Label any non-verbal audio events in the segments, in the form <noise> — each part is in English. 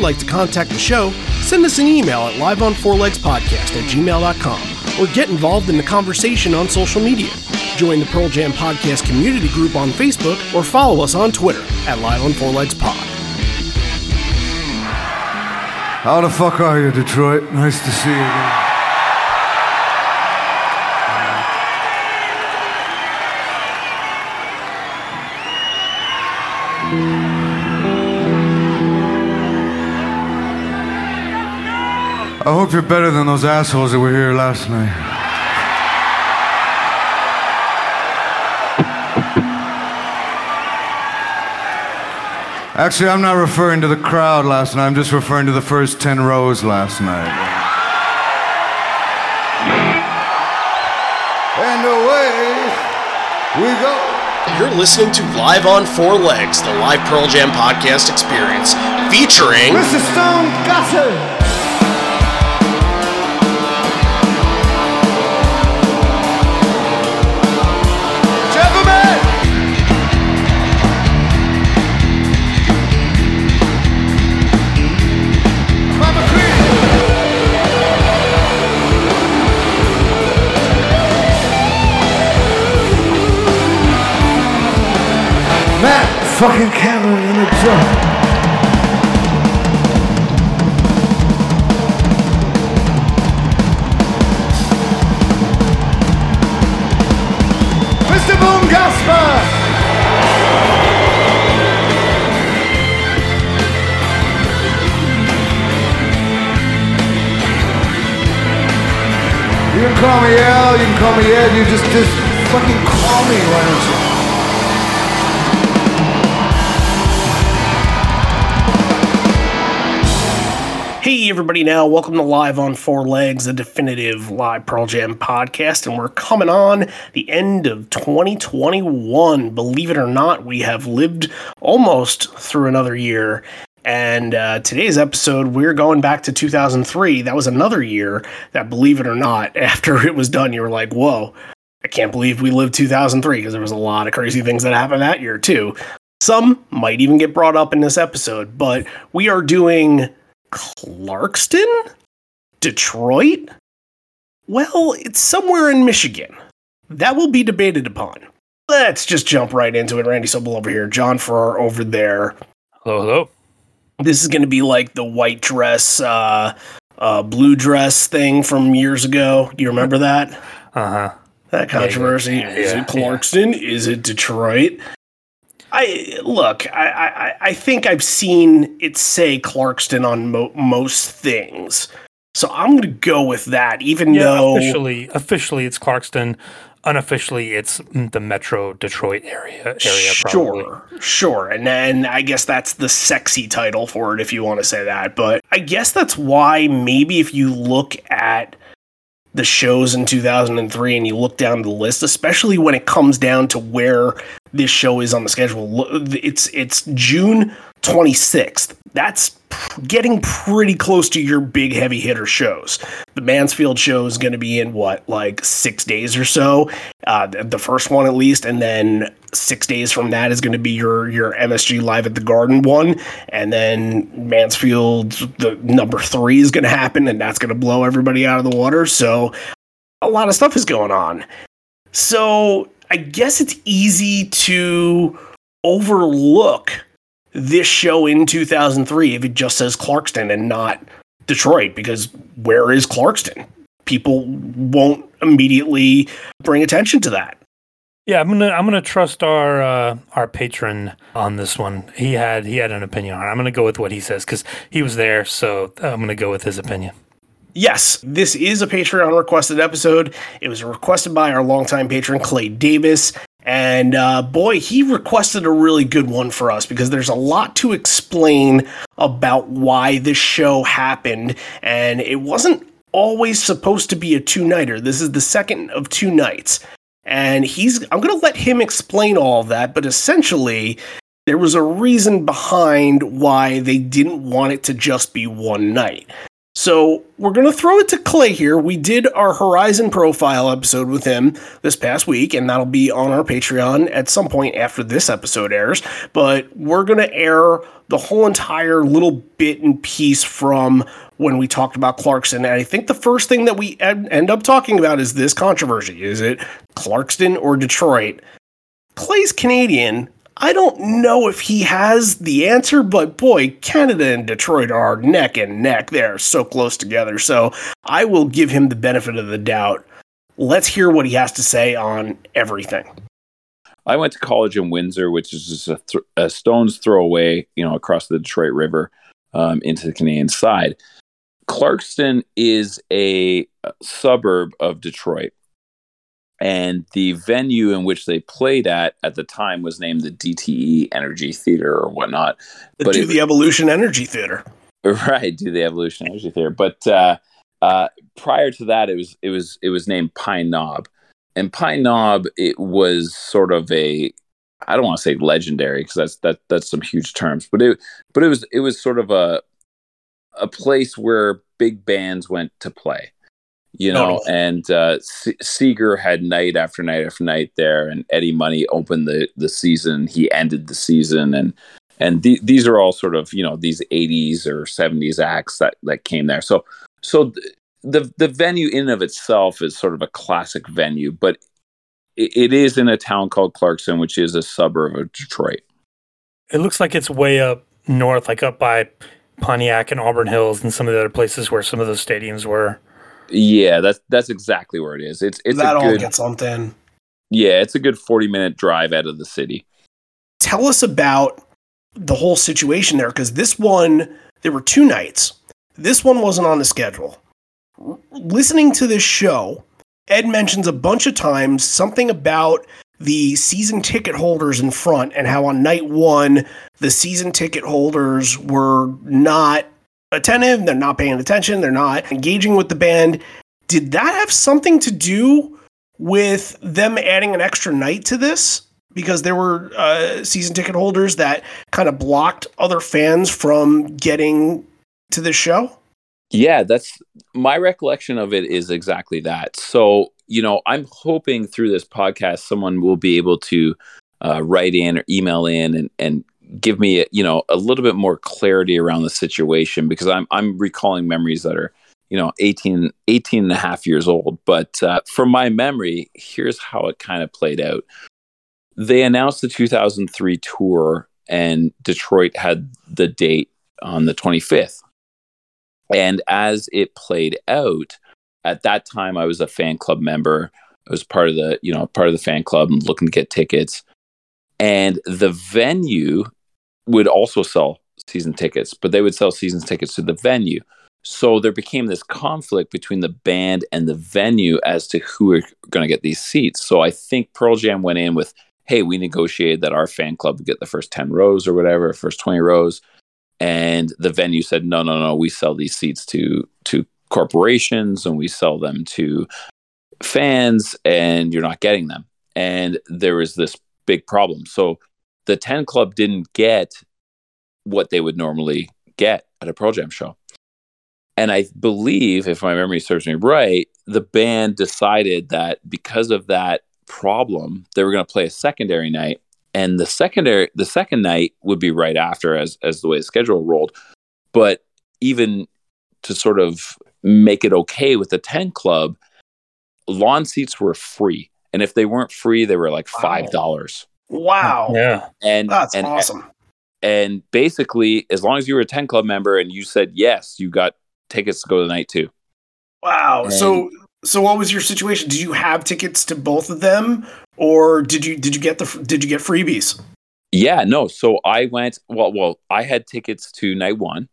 like to contact the show, send us an email at liveonfourlegspodcast at gmail.com or get involved in the conversation on social media. Join the Pearl Jam Podcast community group on Facebook or follow us on Twitter at Live on Four Legs Pod. How the fuck are you, Detroit? Nice to see you again. I hope you're better than those assholes that were here last night. Actually, I'm not referring to the crowd last night. I'm just referring to the first 10 rows last night. And away we go. You're listening to Live on Four Legs, the live Pearl Jam podcast experience, featuring Mr. Stone Gossard. Fucking Cameron in the drum. Mr. Boom Gaspar! You can call me Al, you can call me Ed, you just, just fucking call me, why don't you? Everybody, now welcome to Live on Four Legs, the definitive live Pearl Jam podcast. And we're coming on the end of 2021. Believe it or not, we have lived almost through another year. And uh, today's episode, we're going back to 2003. That was another year that, believe it or not, <laughs> after it was done, you were like, whoa, I can't believe we lived 2003 because there was a lot of crazy things that happened that year, too. Some might even get brought up in this episode, but we are doing Clarkston? Detroit? Well, it's somewhere in Michigan. That will be debated upon. Let's just jump right into it. Randy Sobel over here, John Farrar over there. Hello, hello. This is going to be like the white dress, uh, uh, blue dress thing from years ago. Do you remember that? Uh huh. That controversy. Yeah, is yeah, it Clarkston? Is it Detroit? I look. I, I I think I've seen it say Clarkston on mo- most things, so I'm going to go with that. Even Yeah, though officially, officially it's Clarkston. Unofficially, it's the Metro Detroit area. Area, probably. Sure, sure. And then I guess that's the sexy title for it if you want to say that. But I guess that's why maybe if you look at the shows in 2003 and you look down the list, especially when it comes down to where this show is on the schedule, it's it's June 26th. That's getting pretty close to your big heavy hitter shows. The Mansfield show is going to be in what, like six days or so, uh, the, the first one at least, and then six days from that is going to be your your MSG Live at the Garden one, and then Mansfield the number three is going to happen, and that's going to blow everybody out of the water. So a lot of stuff is going on. So I guess it's easy to overlook this show in 2003 if it just says Clarkston and not Detroit, because where is Clarkston? People won't immediately bring attention to that. Yeah, I'm gonna I'm gonna trust our uh, our patron on this one. He had he had an opinion on it. I'm gonna go with what he says because he was there. So I'm gonna go with his opinion. Yes, this is a Patreon requested episode. It was requested by our longtime patron, Clay Davis. And uh, boy, he requested a really good one for us because there's a lot to explain about why this show happened. And it wasn't always supposed to be a two nighter. This is the second of two nights. And he's, I'm going to let him explain all that. But essentially, there was a reason behind why they didn't want it to just be one night. So we're going to throw it to Clay here. We did our Horizon profile episode with him this past week, and that'll be on our Patreon at some point after this episode airs. But we're going to air the whole entire little bit and piece from when we talked about Clarkston. And I think the first thing that we end up talking about is this controversy. Is it Clarkston or Detroit? Clay's Canadian. I don't know if he has the answer, but boy, Canada and Detroit are neck and neck. They're so close together. So I will give him the benefit of the doubt. Let's hear what he has to say on everything. I went to college in Windsor, which is just a, th- a stone's throw away, you know, across the Detroit River um, into the Canadian side. Clarkston is a suburb of Detroit and the venue in which they played at at the time was named the DTE Energy Theater or whatnot. But do it, the Evolution Energy Theater, <laughs> right? Do the Evolution Energy Theater. But uh, uh, prior to that, it was it was it was named Pine Knob, and Pine Knob it was sort of a I don't want to say legendary because that's that that's some huge terms, but it but it was it was sort of a a place where big bands went to play you know, and uh, Seger had night after night after night there, and Eddie Money opened the the season. He ended the season, and and th- these are all sort of you know these '80s or '70s acts that that came there. So so th- the the venue in of itself is sort of a classic venue, but it, it is in a town called Clarkston, which is a suburb of Detroit. It looks like it's way up north, like up by Pontiac and Auburn Hills, and some of the other places where some of those stadiums were. Yeah, that's that's exactly where it is. It's it's that a all good, gets lumped in. Yeah, it's a good forty minute drive out of the city. Tell us about the whole situation there, because this one there were two nights. This one wasn't on the schedule. Listening to this show, Ed mentions a bunch of times something about the season ticket holders in front and how on night one the season ticket holders were not attentive, they're not paying attention, they're not engaging with the band. Did that have something to do with them adding an extra night to this? Because there were uh, season ticket holders that kind of blocked other fans from getting to this show? Yeah, that's my recollection of it is exactly that. So, you know, I'm hoping through this podcast someone will be able to uh, write in or email in and, and give me you know a little bit more clarity around the situation because i'm i'm recalling memories that are you know 18 18 and a half years old. But uh, from my memory here's how it kind of played out. They announced the 2003 tour and detroit had the date on the 25th and as it played out at that time i was a fan club member. I was part of the you know part of the fan club and looking to get tickets. And the venue would also sell season tickets, but they would sell season tickets to the venue. So there became this conflict between the band and the venue as to who are going to get these seats. So I think Pearl Jam went in with, hey, we negotiated that our fan club would get the first 10 rows or whatever, first 20 rows. And the venue said, no, no, no, we sell these seats to to corporations and we sell them to fans and you're not getting them. And there was this big problem. So the 10 Club didn't get what they would normally get at a Pearl Jam show. And I believe, if my memory serves me right, the band decided that because of that problem, they were going to play a secondary night. And the secondary, the second night would be right after, as as the way the schedule rolled. But even to sort of make it okay with the 10 Club, lawn seats were free. And if they weren't free, they were like $5. Wow. Wow. Yeah. And that's and, awesome. And basically, as long as you were a 10 club member and you said yes, you got tickets to go to the night too. Wow. And so so what was your situation? Did you have tickets to both of them or did you did you get the did you get freebies? Yeah, no. So I went well well, I had tickets to night 1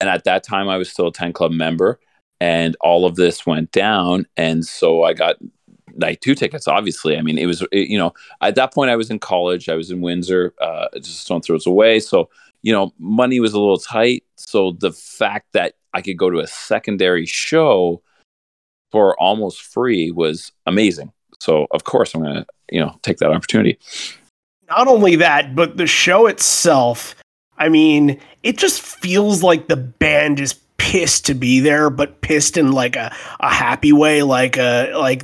and at that time I was still a 10 club member and all of this went down and so I got night two tickets. Obviously, I mean, it was it, you know at that point I was in college. I was in Windsor. Uh, just don't throw it away. So you know, money was a little tight. So the fact that I could go to a secondary show for almost free was amazing. So of course I'm gonna you know take that opportunity. Not only that, but the show itself. I mean, it just feels like the band is pissed to be there, but pissed in like a, a happy way, like a like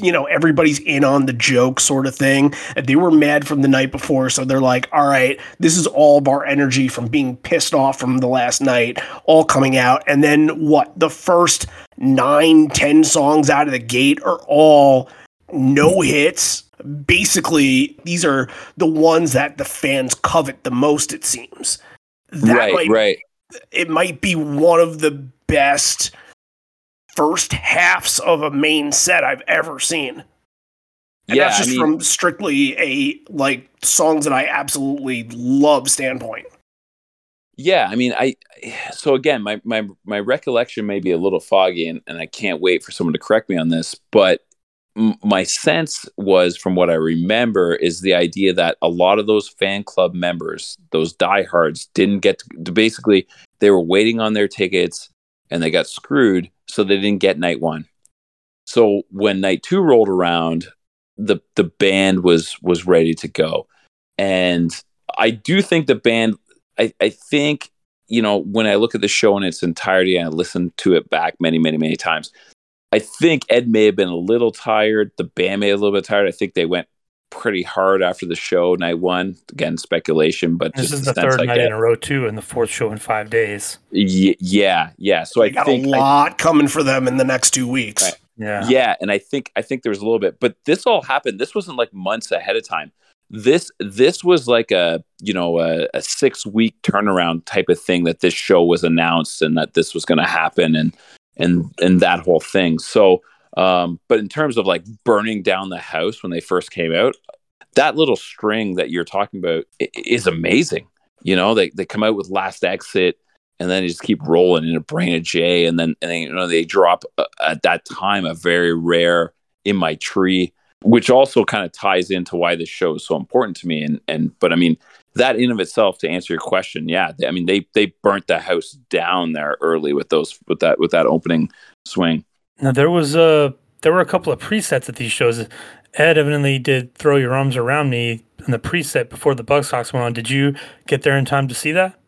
you know everybody's in on the joke sort of thing. They were mad from the night before, so they're like, all right, this is all of our energy from being pissed off from the last night, all coming out, and then what? The first nine, ten songs out of the gate are all no hits. Basically, these are the ones that the fans covet the most. It seems. That right, might, right. It might be one of the best first halves of a main set I've ever seen. And yeah, that's just I mean, from strictly a like songs that I absolutely love standpoint. Yeah, I mean, I so again, my my my recollection may be a little foggy, and, and I can't wait for someone to correct me on this. But my sense was, from what I remember, is the idea that a lot of those fan club members, those diehards, didn't get to, basically they were waiting on their tickets and they got screwed, so they didn't get night one. So when night two rolled around, the the band was was ready to go, and I do think the band I, I think, you know, when I look at the show in its entirety and I listen to it back many, many, many times, I think Ed may have been a little tired. The band may have a little bit tired. I think they went pretty hard after the show night one. Again, speculation, but this is the, the third night in a row too, and the fourth show in five days. Y- yeah, yeah. So they I got think a lot I, coming for them in the next two weeks. Right. Yeah, yeah, and I think I think there was a little bit, but this all happened. This wasn't like months ahead of time this this was like a you know a, a six week turnaround type of thing that this show was announced and that this was going to happen and and and that whole thing so um but in terms of like burning down the house when they first came out that little string that you're talking about is amazing you know they, they come out with last exit and then they just keep rolling into brain of j and then and then, you know they drop uh, at that time a very rare in my tree which also kind of ties into why this show is so important to me. And and but I mean that in of itself to answer your question, yeah, they, I mean they they burnt the house down there early with those with that with that opening swing. Now there was a there were a couple of presets at these shows. Ed evidently did throw your arms around me in the preset before the Buzzcocks went on. Did you get there in time to see that?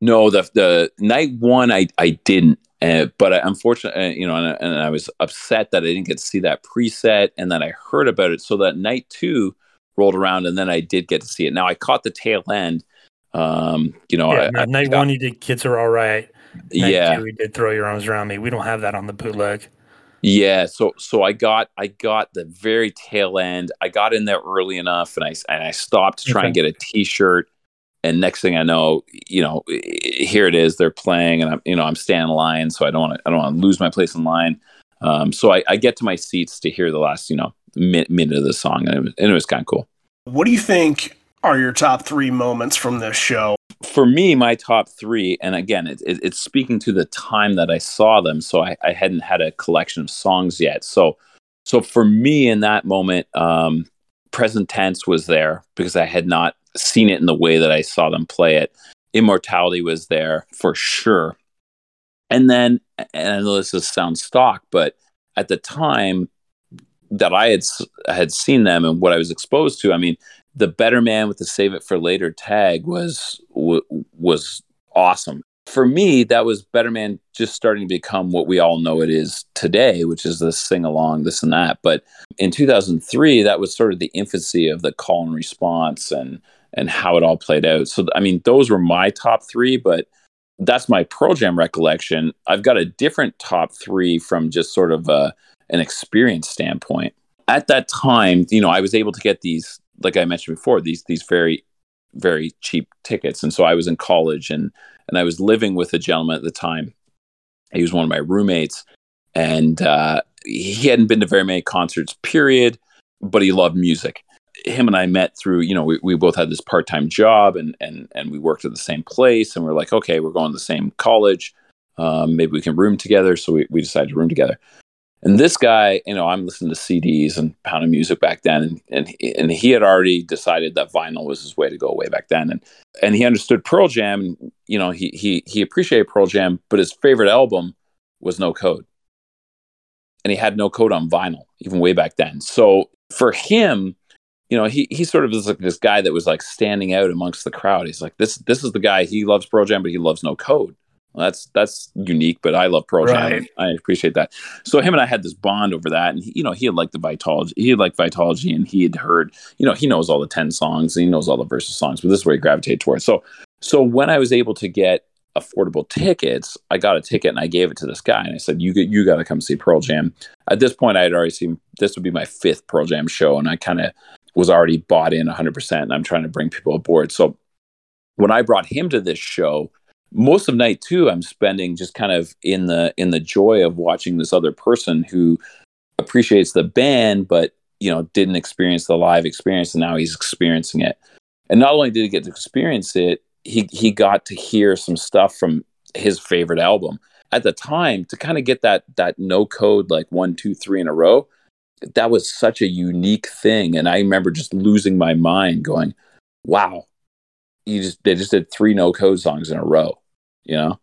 No, the the night one I I didn't. Uh, but I, unfortunately, uh, you know, and, and, I was upset that I didn't get to see that preset, and then I heard about it. So that night two rolled around, and then I did get to see it. Now I caught the tail end. Um, you know, yeah, I, night I one you did "Kids Are All Right." Night yeah, two, we did "Throw Your Arms Around Me." We don't have that on the bootleg. Yeah, so so I got I got the very tail end. I got in there early enough, and I and I stopped to try okay. and get a T-shirt and next thing I know, you know, here it is. They're playing, and I'm, you know, I'm standing in line, so I don't want to, I don't want to lose my place in line. Um, so I, I, get to my seats to hear the last, you know, minute, minute of the song, and it was, and it was kind of cool. What do you think are your top three moments from this show? For me, my top three, and again, it, it, it's speaking to the time that I saw them. So I, I, hadn't had a collection of songs yet. So, so for me in that moment, um, present tense was there because I had not seen it in the way that I saw them play it. Immortality was there for sure. And then, and I know this is, sounds stock, but at the time that I had had seen them and what I was exposed to, I mean, the Better Man with the Save It for Later tag was w- was awesome. For me, that was Better Man just starting to become what we all know it is today, which is the sing along, this and that. But in 2003, that was sort of the infancy of the call and response and and how it all played out. So, I mean, those were my top three, but that's my Pearl Jam recollection. I've got a different top three from just sort of a, an experience standpoint. At that time, you know, I was able to get these, like I mentioned before, these these very very cheap tickets, and so I was in college and and I was living with a gentleman at the time. He was one of my roommates, and uh, he hadn't been to very many concerts. Period, but he loved music him and I met through, you know, we, we both had this part time job and, and, and we worked at the same place. And we are like, okay, we're going to the same college. Um, maybe we can room together. So we, we decided to room together. And this guy, you know, I'm listening to CDs and pounding music back then, and, and and he had already decided that vinyl was his way to go way back then, and and he understood Pearl Jam. and You know, he he he appreciated Pearl Jam, but his favorite album was No Code, and he had No Code on vinyl even way back then. So for him, you know, he he sort of is like this guy that was like standing out amongst the crowd. He's like, this this is the guy he loves Pearl Jam, but he loves no code. That's that's unique, but I love Pearl Jam. Right. I appreciate that. So him and I had this bond over that, and he, you know, he had liked the Vitalogy, he had liked Vitalogy, and he had heard, you know, he knows all the ten songs, and he knows all the verses songs, but this is where he gravitated towards. So, so when I was able to get affordable tickets, I got a ticket and I gave it to this guy, and I said, "You get, you got to come see Pearl Jam." At this point, I had already seen this would be my fifth Pearl Jam show, and I kind of was already bought in 100%. And I'm trying to bring people aboard. So when I brought him to this show, most of night two, I'm spending just kind of in the in the joy of watching this other person who appreciates the band, but you know didn't experience the live experience, and now he's experiencing it. And not only did he get to experience it, he he got to hear some stuff from his favorite album at the time to kind of get that that no code like one two three in a row that was such a unique thing and i remember just losing my mind going wow you just they just did three no code songs in a row you know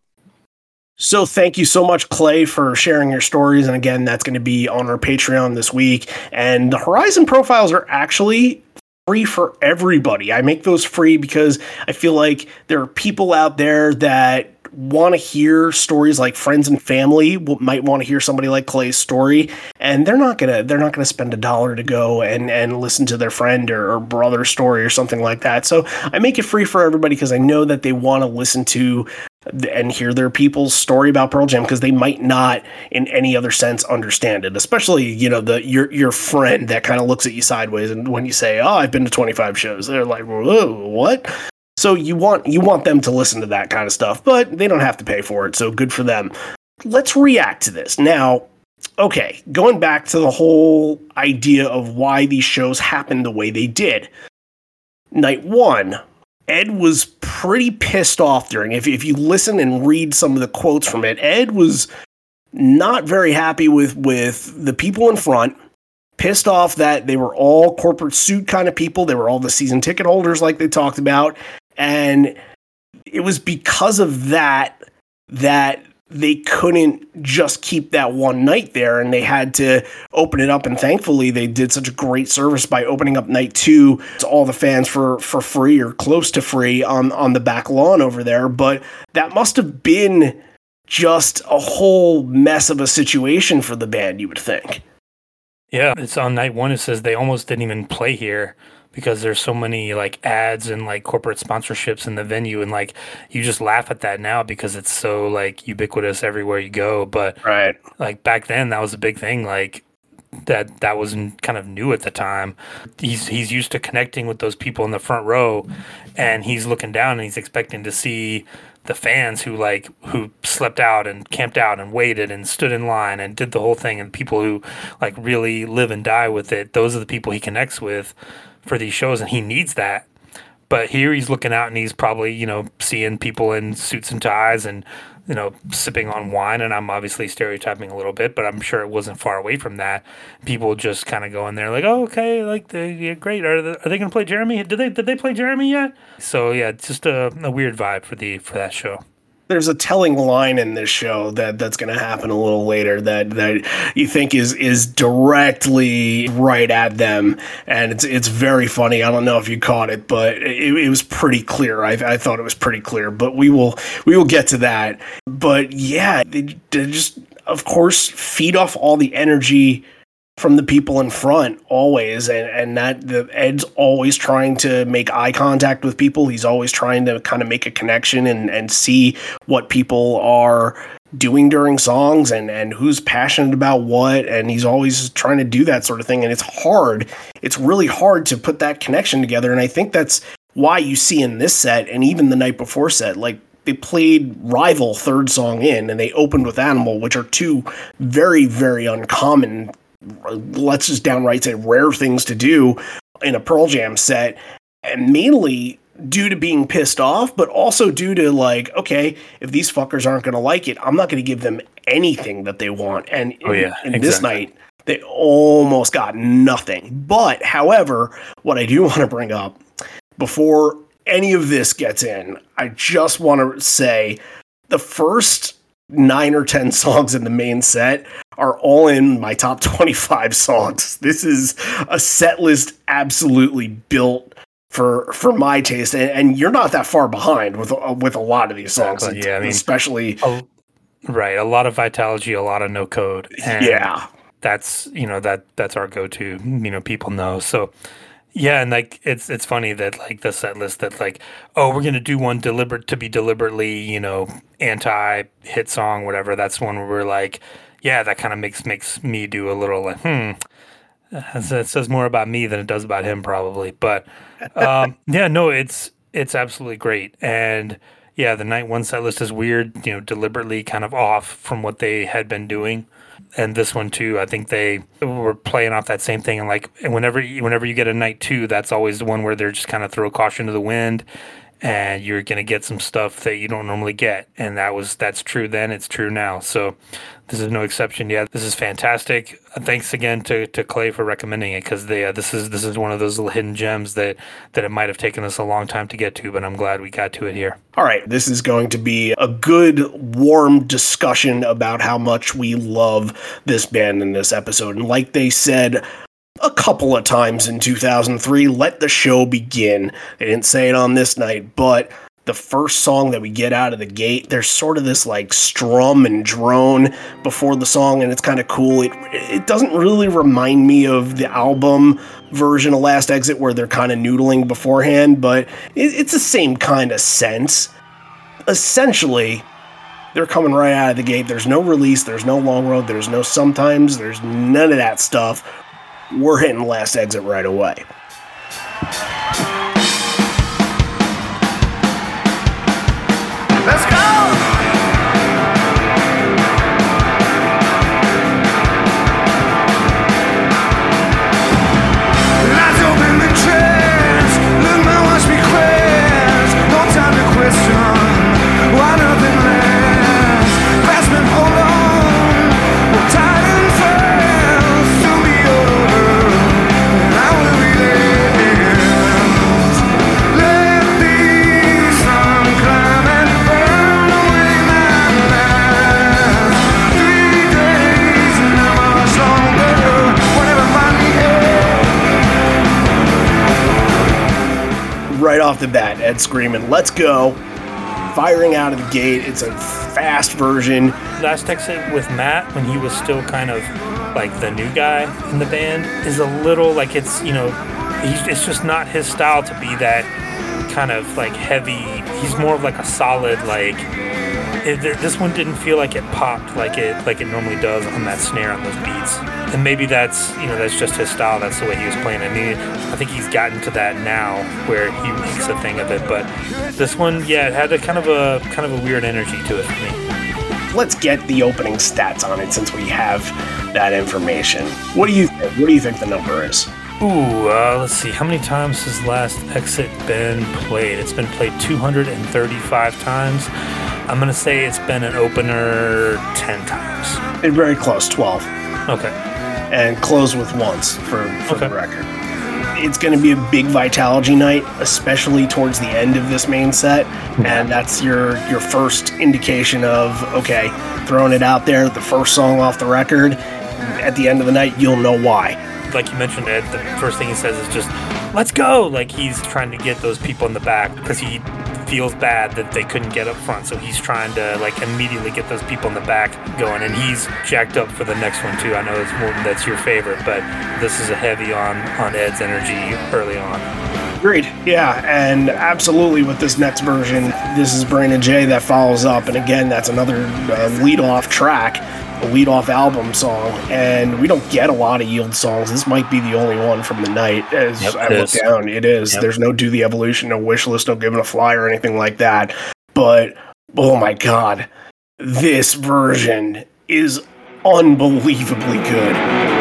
So thank you so much, Clay, for sharing your stories. And again, that's going to be on our Patreon this week. And the Horizon profiles are actually free for everybody. I make those free because I feel like there are people out there that want to hear stories like friends and family might want to hear somebody like Clay's story and they're not to they're not to spend a dollar to go and and listen to their friend or, or brother's story or something like that. So I make it free for everybody because I know that they want to listen to and hear their people's story about Pearl Jam because they might not in any other sense understand it. Especially, you know, the your your friend that kind of looks at you sideways and when you say, "Oh, I've been to 25 shows." They're like, "Whoa, what?" So you want you want them to listen to that kind of stuff, but they don't have to pay for it. So good for them. Let's react to this. Now, okay, going back to the whole idea of why these shows happened the way they did. Night 1, Ed was pretty pissed off during. If if you listen and read some of the quotes from it, Ed was not very happy with with the people in front. Pissed off that they were all corporate suit kind of people. They were all the season ticket holders, like they talked about, and it was because of that that they couldn't just keep that one night there and they had to open it up. And thankfully they did such a great service by opening up night two to all the fans for for free or close to free on on the back lawn over there. But that must have been just a whole mess of a situation for the band you would think. Yeah, it's on night one. It says they almost didn't even play here because there's so many like ads and like corporate sponsorships in the venue, and like you just laugh at that now because it's so like ubiquitous everywhere you go. But right like back then, that was a big thing. Like that that was kind of new at the time. He's he's used to connecting with those people in the front row, and he's looking down and he's expecting to see the fans who like who slept out and camped out and waited and stood in line and did the whole thing and people who like really live and die with it. Those are the people he connects with for these shows, and he needs that. But here he's looking out and he's probably, you know, seeing people in suits and ties and, you know, sipping on wine. And I'm obviously stereotyping a little bit, but I'm sure it wasn't far away from that. People just kind of go in there like, oh, okay, like, they, yeah, great. Are they, are they going to play Jeremy? Did they did they play Jeremy yet? So yeah, just a, a weird vibe for the for that show. There's a telling line in this show that that's going to happen a little later that that you think is is directly right at them. And it's it's very funny. I don't know if you caught it but it, it was pretty clear. I, I thought it was pretty clear but we will we will get to that. But yeah they, they just of course feed off all the energy from the people in front always and and that the Ed's always trying to make eye contact with people. He's always trying to kind of make a connection and and see what people are doing during songs and and who's passionate about what. And he's always trying to do that sort of thing. And it's hard. It's really hard to put that connection together. And I think that's why you see in this set and even the night before set like they played rival third song in and they opened with animal which are two very very uncommon let's just downright say rare things to do in a Pearl Jam set, and mainly due to being pissed off, but also due to like, okay, if these fuckers aren't going to like it, I'm not going to give them anything that they want. And Oh, yeah, in, in this night, they almost got nothing. But however, what I do <laughs> want to bring up before any of this gets in, I just want to say the first nine or 10 <laughs> songs in the main set are all in my top 25 <laughs> songs. This is a set list absolutely built for for my taste, and, and you're not that far behind with uh, with a lot of these songs. Exactly, yeah, I mean- especially A- right. A lot of Vitalogy, a lot of no code. And yeah. that's you know that that's our go-to you know people know so yeah and like it's it's funny that like the set list that like oh we're gonna do one deliberate to be deliberately you know anti hit song whatever that's one where we're like yeah that kind of makes makes me do a little like hmm it says more about me than it does about him probably but um <laughs> yeah no it's it's absolutely great and yeah the night one set list is weird you know deliberately kind of off from what they had been doing and this one too. I think they were playing off that same thing. And like, whenever whenever you get a night two, that's always the one where they're just kind of throw caution to the wind, and you're gonna get some stuff that you don't normally get. And that was that's true then. It's true now. So this is no exception. Yeah, this is fantastic. Uh, Thanks again to, to Clay for recommending it because uh, this is this is one of those little hidden gems that that it might have taken us a long time to get to, but I'm glad we got to it here. All right, this is going to be a good, warm discussion about how much we love this band in this episode. And like they said a couple of times in 2003, let the show begin. They didn't say it on this night, but the first song that we get out of the gate, there's sort of this like strum and drone before the song, and it's kind of cool. It it doesn't really remind me of the album version of Last Exit where they're kind of noodling beforehand, but it, it's the same kind of sense. Essentially, they're coming right out of the gate. There's no release, there's no long road, there's no sometimes, there's none of that stuff. We're hitting Last Exit right away. Off the bat, Ed screaming, "Let's go!" Firing out of the gate. It's a fast version. Last Exit with Matt when he was still kind of like the new guy in the band is a little like it's you know it's just not his style to be that kind of like heavy. He's more of like a solid like. It, this one didn't feel like it popped like it like it normally does on that snare on those beats, and maybe that's you know that's just his style. That's the way he was playing. I mean, I think he's gotten to that now where he makes a thing of it. But this one, yeah, it had a kind of a kind of a weird energy to it for me. Let's get the opening stats on it since we have that information. What do you think? What do you think the number is? Ooh, uh, let's see. How many times has Last Exit been played? It's been played 235 times. I'm going to say it's been an opener 10 times. It's very close, 12. Okay. And close with once for, for the record. It's going to be a big Vitalogy night, especially towards the end of this main set. And that's your, your first indication of, okay, throwing it out there, the first song off the record. At the end of the night, you'll know why. Like you mentioned, Ed, the first thing he says is just, let's go. Like he's trying to get those people in the back because he feels bad that they couldn't get up front. So he's trying to like immediately get those people in the back going. And he's jacked up for the next one too. I know it's that's your favorite, but this is a heavy on, on Ed's energy early on. Agreed. Yeah, and absolutely with this next version, this is Brain of J that follows up, and again, that's another uh, lead-off track, a lead-off album song, and we don't get a lot of Yield songs. This might be the only one from the night. As Yep, I look is. down, it is. Yep. There's no Do the Evolution, no Wish List, no Given to Fly or anything like that. But oh my god, this version is unbelievably good.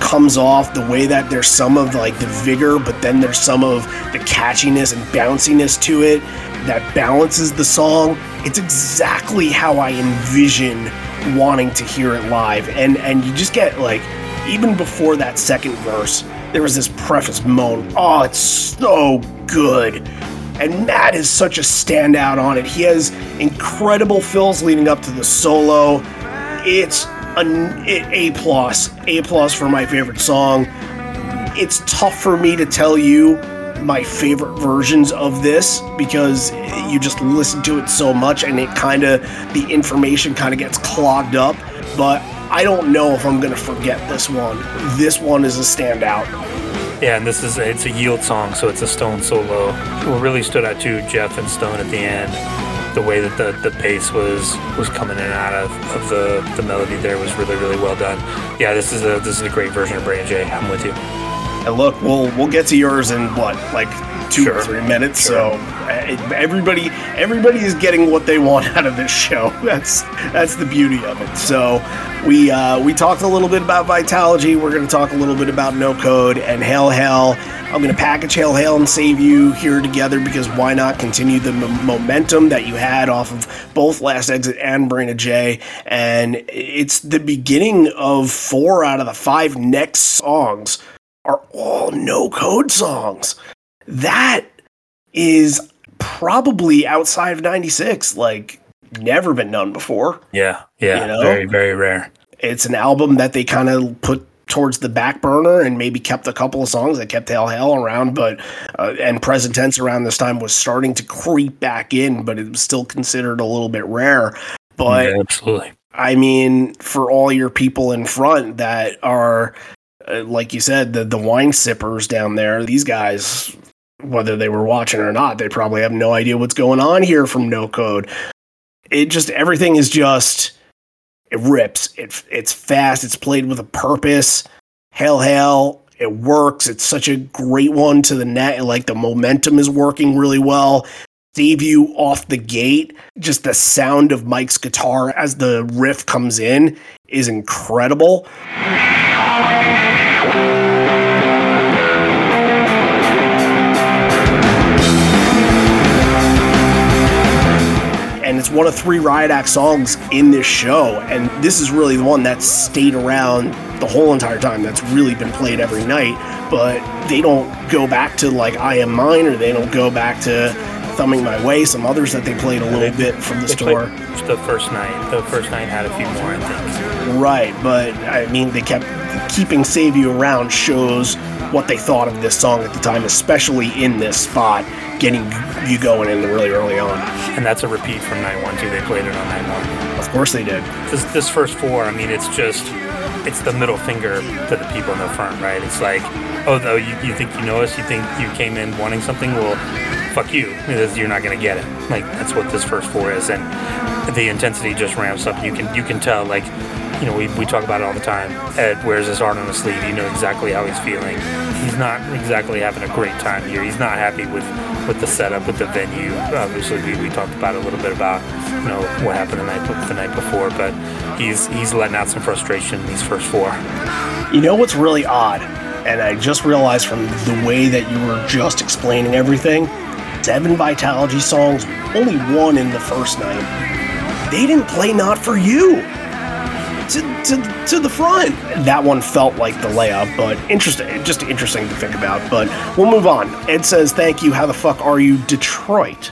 Comes off the way that there's some of like the vigor, but then there's some of the catchiness and bounciness to it that balances the song. It's exactly how I envision wanting to hear it live. And and you just get like even before that second verse, there was this preface moan. Oh, it's so good. And Matt is such a standout on it. He has incredible fills leading up to the solo. It's A plus, A plus for my favorite song. It's tough for me to tell you my favorite versions of this because you just listen to it so much and it kind of the information kind of gets clogged up. But I don't know if I'm gonna forget this one. This one is a standout. Yeah, and this is it's a yield song, so it's a Stone solo. What really stood out too, Jeff and Stone at the end, the way that the, the pace was was coming in and out of, of the, the melody there was really really well done. Yeah, this is a this is a great version of Brain J. I'm with you. And look, we'll we'll get to yours in what like two or three minutes. So uh, everybody everybody is getting what they <laughs> want out of this show. <laughs> That's that's the beauty of it. So we uh, we talked a little bit about Vitalogy. We're going to talk a little bit about No Code and Hail Hell. I'm going to package Hail Hail and save you here together because why not continue the m- momentum that you had off of both Last Exit and Brain of J. And it's the beginning of four out of the five next songs are all no code songs. That is probably outside of 96, like never been done before. Yeah, yeah, You know? very very rare. It's an album that they kind of put towards the back burner and maybe kept a couple of songs that kept Hail Hail around, but uh, and Present Tense around this time was starting to creep back in, but it was still considered a little bit rare. But yeah, absolutely. I mean, for all your people in front that are, uh, like you said, the the wine sippers down there, these guys, whether they were watching or not, they probably have no idea what's going on here from No Code. It just everything is just it rips. It it's fast. It's played with a purpose. Hell, hell, It works. It's such a great one to the net. Like the momentum is working really well save you off the gate. Just the sound of Mike's guitar as the riff comes in is incredible. And it's one of three Riot Act songs in this show. And this is really the one that's stayed around the whole entire time, that's really been played every night. But they don't go back to like I Am Mine or they don't go back to Thumbing My Way, some others that they played a little bit from the store. the first night. The first night had a few more, I think. Right, but I mean, they kept keeping Save You around shows what they thought of this song at the time, especially in this spot, getting you going in really early on. And that's a repeat from night one too. They played it on night one. Of course they did. This this first four, I mean, it's just it's the middle finger to the people in the front, right? It's like, oh, though you, you think you know us, you think you came in wanting something, well, fuck you, you're not gonna get it. Like that's what this first four is, and the intensity just ramps up. You can you can tell, like, you know, we, we talk about it all the time. Ed wears his heart on his sleeve. You know exactly how he's feeling. He's not exactly having a great time here. He's not happy with with the setup, with the venue. Obviously, we, we talked about a little bit about you know what happened the night the night before, but he's he's letting out some frustration in these first four. You know what's really odd, and I just realized from the way that you were just explaining everything, seven Vitalogy songs, only one in the first night. They didn't play Not For You. To, to, to the front. That one felt like the layup, but interesting, just interesting to think about. But we'll move on. Ed says, "Thank you. How the fuck are you, Detroit?"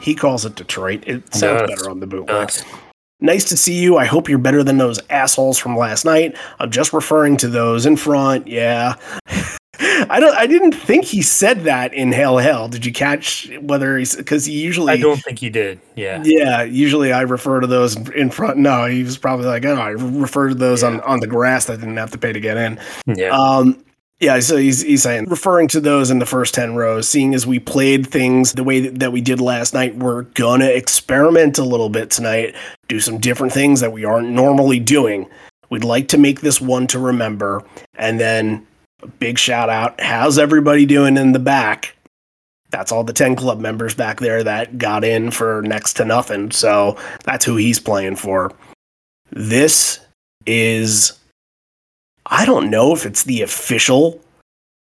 He calls it Detroit. It sounds Yes. better on the bootleg. Yes. Nice to see you. I hope you're better than those assholes from last night. I'm just referring to those in front. Yeah. I don't I didn't think he said that in Hail Hell. Did you catch whether he's cuz he usually I don't think he did. Yeah. Yeah, usually I refer to those in front. No, he was probably like, "Oh, I refer to those on on the grass that didn't have to pay to get in." Yeah. Um, yeah, so he's, he's saying, referring to those in the first 10 rows, seeing as we played things the way that, we did last night, we're gonna experiment a little bit tonight, do some different things that we aren't normally doing. We'd like to make this one to remember. And then big shout out. How's everybody doing in the back? That's all the 10 club members back there that got in for next to nothing. So that's who he's playing for. This is I don't know if it's the official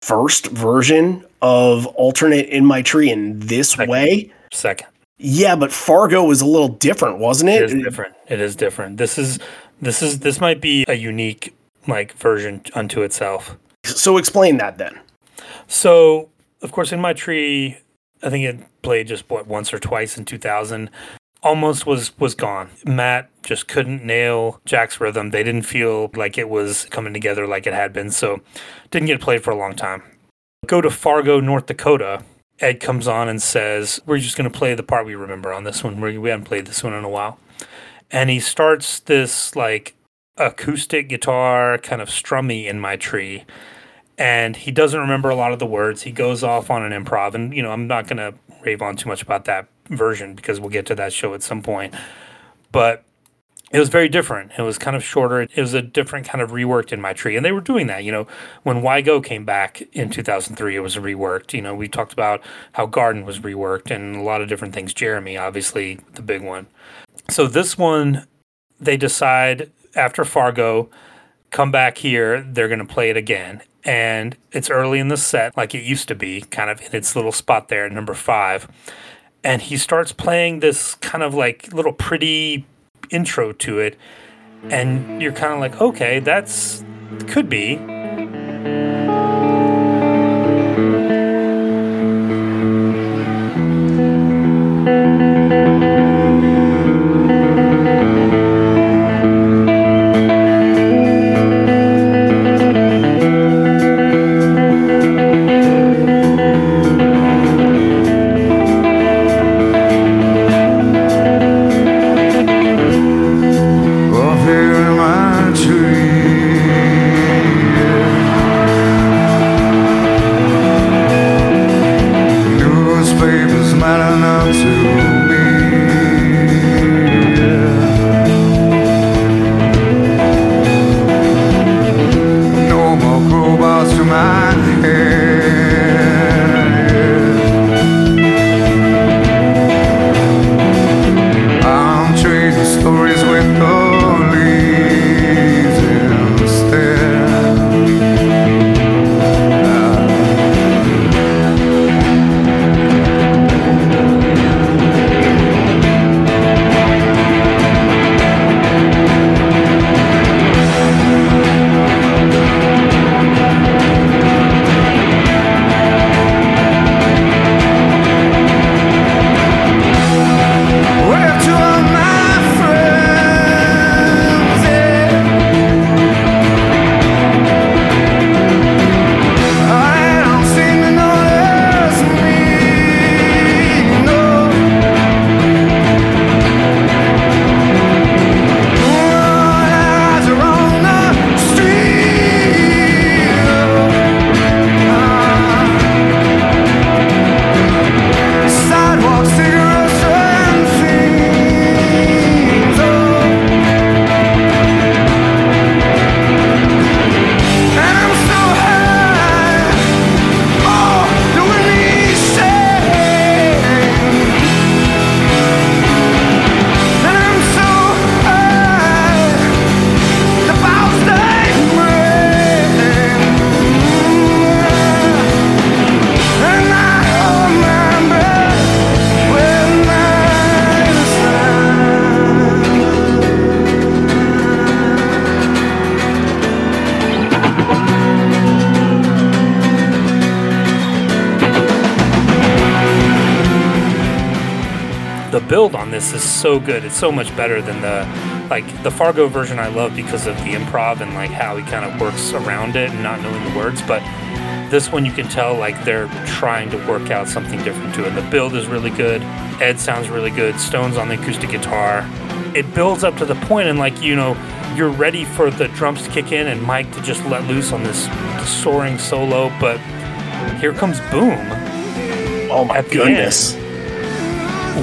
first version of alternate in my tree in this Second. way. Second. Yeah, but Fargo was a little different, wasn't It it? is different. It is different. This is this is this might be a unique like version unto itself. So explain that then. So, of course, in my tree, I think it played just what once or twice in 2000. Almost was was gone. Matt just couldn't nail Jack's rhythm. They didn't feel like it was coming together like it had been, so didn't get played for a long time. Go to Fargo, North Dakota. Ed comes on and says, "We're just going to play the part we remember on this one. We we haven't played this one in a while." And he starts this like acoustic guitar kind of strummy in my tree and he doesn't remember a lot of the words. He goes off on an improv, and you know I'm not gonna rave on too much about that version because we'll get to that show at some point. But it was very different. It was kind of shorter. It was a different kind of reworked in my tree, and they were doing that. You know, when Wygo came back in 2003, it was reworked. You know, we talked about how Garden was reworked and a lot of different things. Jeremy, obviously, the big one. So this one, they decide after Fargo come back here, they're going to play it again. And it's early in the set, like it used to be, kind of in its little spot there number five. And he starts playing this kind of like little pretty intro to it. And you're kind of like, okay, that's could be. So good. It's so much better than the like the Fargo version I love because of the improv and like how he kind of works around it and not knowing the words. But this one you can tell like they're trying to work out something different to it. The build is really good. Ed sounds really good. Stone's on the acoustic guitar. It builds up to the point and like you know you're ready for the drums to kick in and Mike to just let loose on this soaring solo. But here comes Boom Oh my goodness.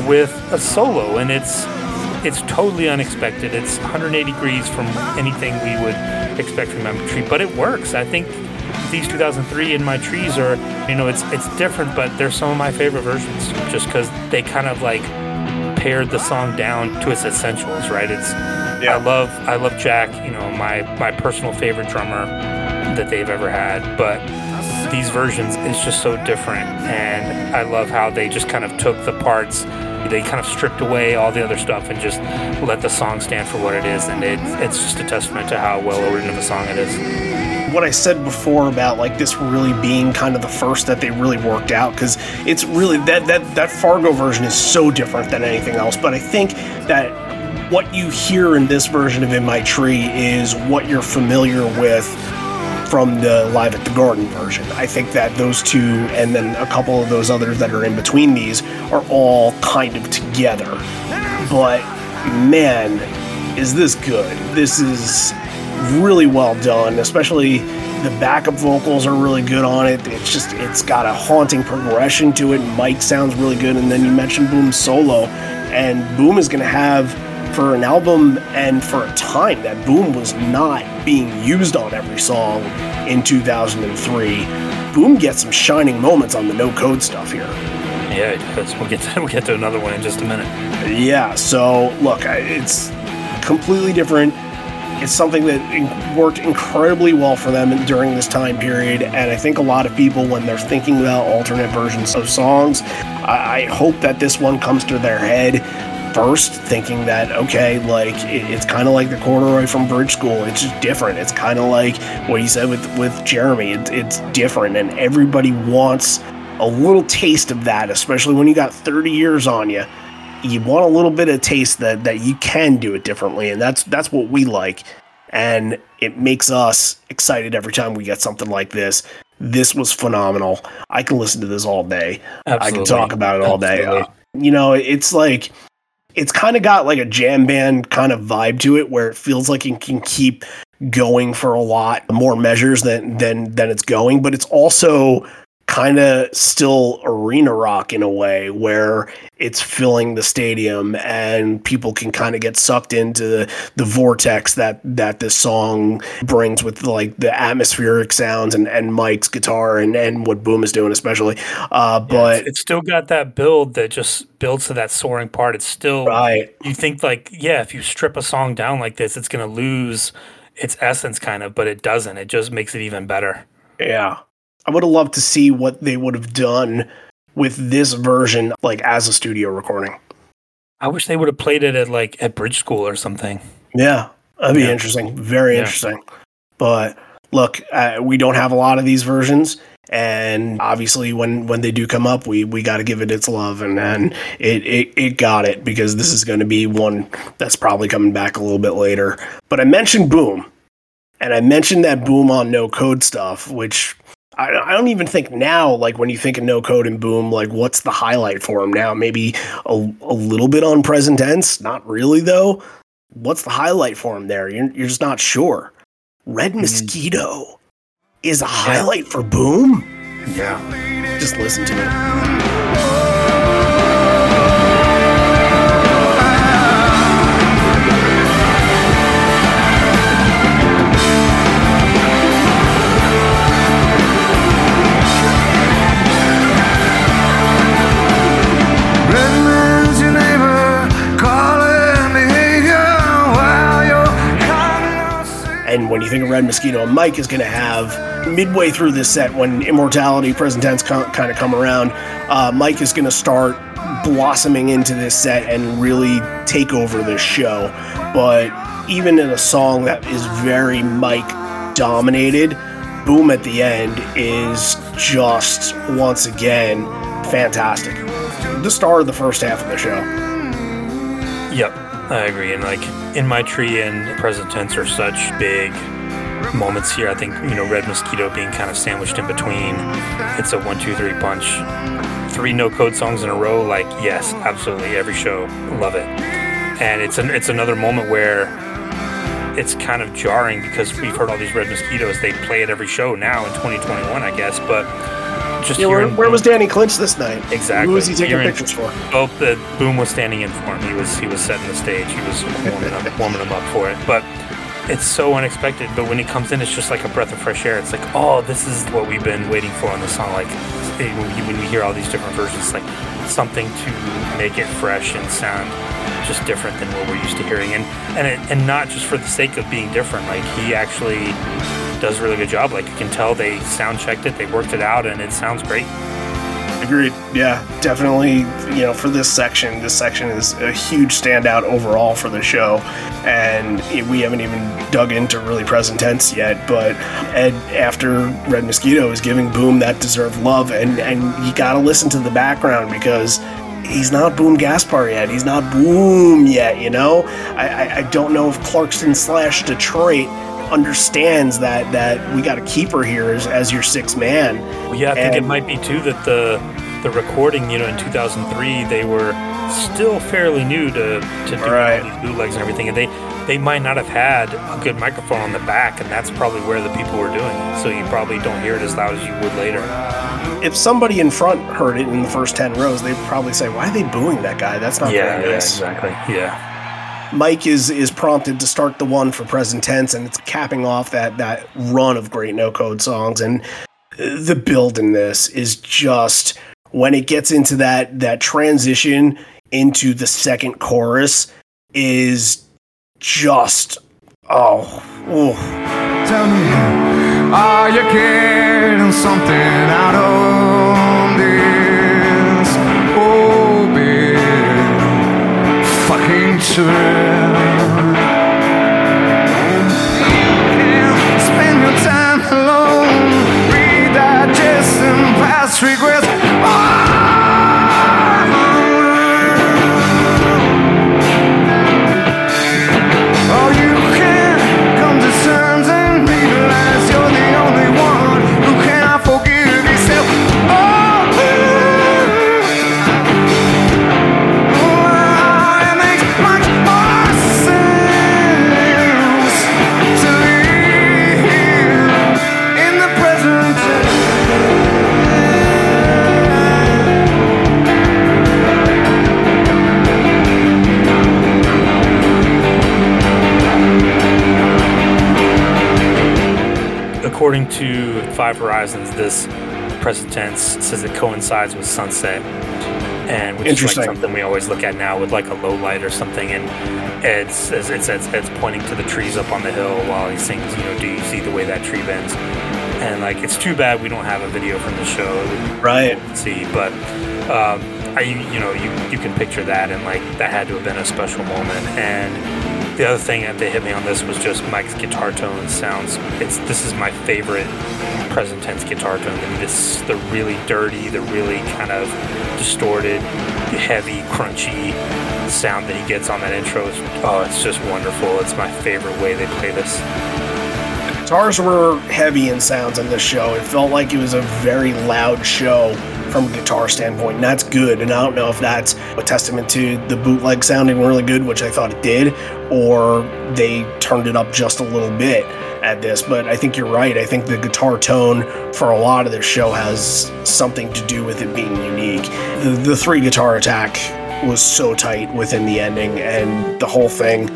With a solo and it's it's totally unexpected it's 180 degrees from anything we would expect from my tree but it works i think these 2003 in my trees are you know it's it's different but they're some of my favorite versions just because they kind of like pared the song down to its essentials right it's Yeah. I love I love Jack. You know, my my personal favorite drummer that they've ever had. But these versions, it's just so different, and I love how they just kind of took the parts. They kind of stripped away all the other stuff and just let the song stand for what it is, and it, it's just a testament to how well written of a song it is. what I said before about like this really being kind of the first that they really worked out because it's really that that that Fargo version is so different than anything else. But I think that what you hear in this version of In My Tree is what you're familiar with from the Live at the Garden version. I think that those two and then a couple of those others that are in between these are all kind of together. But man, is this good? This is really well done, especially the backup vocals are really good on it. It's just it's got a haunting progression to it. Mike sounds really good, and then you mentioned Boom's solo, and Boom is going to have for an album and for a time that Boom was not being used on every song in 2003. Boom gets some shining moments on the no code stuff here. Yeah, it does. We'll get to, <laughs> we'll get to another one in just a minute. Yeah, so look, it's completely different. It's something that worked incredibly well for them during this time period, and I think a lot of people, when they're thinking about alternate versions of songs, I, I hope that this one comes to their head first, thinking that okay, like it, it's kind of like the corduroy from Bridge School. It's just different. It's kind of like what you said with with Jeremy. It, it's different, and everybody wants a little taste of that, especially when you got 30 years on you you want a little bit of taste that that you can do it differently and that's that's what we like and it makes us excited every time we get something like this this was phenomenal i can listen to this all day Absolutely. i can talk about it all day Uh, you know it's like it's kind of got like a jam band kind of vibe to it where it feels like it can keep going for a lot more measures than than than it's going but it's also kind of still arena rock in a way where it's filling the stadium and people can kind of get sucked into the, the vortex that that this song brings with like the atmospheric sounds and, and Mike's guitar and, and what Boom is doing especially. Uh, Yeah, but it's, it's still got that build that just builds to that soaring part. It's still right, you think like yeah, if you strip a song down like this, it's gonna lose its essence kind of, but it doesn't. It just makes it even better. yeah. I would have loved to see what they would have done with this version like as a studio recording. I wish they would have played it at like at bridge school or something. Yeah, that'd be Yeah. interesting. Very Yeah. interesting. But look, uh, we don't have a lot of these versions, and obviously, when when they do come up, we we got to give it its love, and and it it, it got it because this is going to be one that's probably coming back a little bit later. But I mentioned Boom, and I mentioned that Boom on no code stuff, which. I, I don't even think now, like when you think of no code and boom, like what's the highlight for him now? Maybe a, a little bit on present tense, not really though what's the highlight for him there? You're, you're just not sure. Red hmm. Mosquito is a highlight for Boom? Yeah. Just listen to it. Think of Red Mosquito, and Mike is going to have midway through this set, when Immortality, Present Tense kind of come around, uh, Mike is going to start blossoming into this set and really take over this show. But even in a song that is very Mike dominated, Boom at the end is just once again fantastic. The star of the first half of the show. Yep, I agree. And like in my tree and present tense are such big moments here. I think you know Red Mosquito being kind of sandwiched in between. It's a one, two, three punch. Three no code songs in a row. Like yes, absolutely every show, love it. And it's an it's another moment where it's kind of jarring because we've heard all these Red Mosquitoes. They play at every show now in 2021, I guess. But just Yeah, where, where was Danny Clinch this night? Exactly. Who was he taking Hearing- pictures for? Oh, the boom was standing in for him. He was he was setting the stage. He was warming up warming him up for it. But it's so unexpected, but when it comes in, it's just like a breath of fresh air. It's like, oh, this is what we've been waiting for on the song. Like when you- hear all these different versions, like something to make it fresh and sound just different than what we're used to hearing, and and it, and not just for the sake of being different. Like he actually does a really good job. Like you can tell they sound checked it, they worked it out, and it sounds great. Agreed. Yeah, definitely. You know, for this section, this section is a huge standout overall for the show, and we haven't even dug into really present tense yet. But Ed, after Red Mosquito, is giving Boom that deserved love, and and you got to listen to the background because he's not Boom Gaspar yet. He's not Boom yet. You know, I I, I don't know if Clarkston slash Detroit understands that that we got a keeper here as, as your sixth man. Well, yeah, I think it might be too that the the recording, you know, in 2003, they were still fairly new to to doing Right. all these bootlegs and everything, and they they might not have had a good microphone on the back, and that's probably where the people were doing it. So you probably don't hear it as loud as you would later. if somebody in front heard it in the first 10 rows, they'd probably say, Why are they booing that guy? That's not yeah, very yeah, nice. exactly. Yeah, Mike is is prompted to start the one for present tense, and it's capping off that, that run of great no code songs. And uh, the build in this is just when it gets into that that transition into the second chorus is just oh, ooh. Tell me, are you getting something out of regrets. Five Horizons, this present tense says it coincides with sunset, and which is like something we always look at now with like a low light or something. And Ed says it says Ed's pointing to the trees up on the hill while he sings, you know, do you see the way that tree bends? And like, it's too bad we don't have a video from the show right. to see, but. Um, I, you know, you, you can picture that, and like that had to have been a special moment. And the other thing that they hit me on this was just Mike's guitar tone sounds. It's this is my favorite present tense guitar tone. And this the really dirty, the really kind of distorted, heavy, crunchy sound that he gets on that intro. Is, oh, it's just wonderful. It's my favorite way they play this. Guitars were heavy in sounds on this show. It felt like it was a very loud show from a guitar standpoint, and that's good. And I don't know if that's a testament to the bootleg sounding really good, which I thought it did, or they turned it up just a little bit at this. But I think you're right. I think the guitar tone for a lot of this show has something to do with it being unique. The, the three guitar attack was so tight within the ending, and the whole thing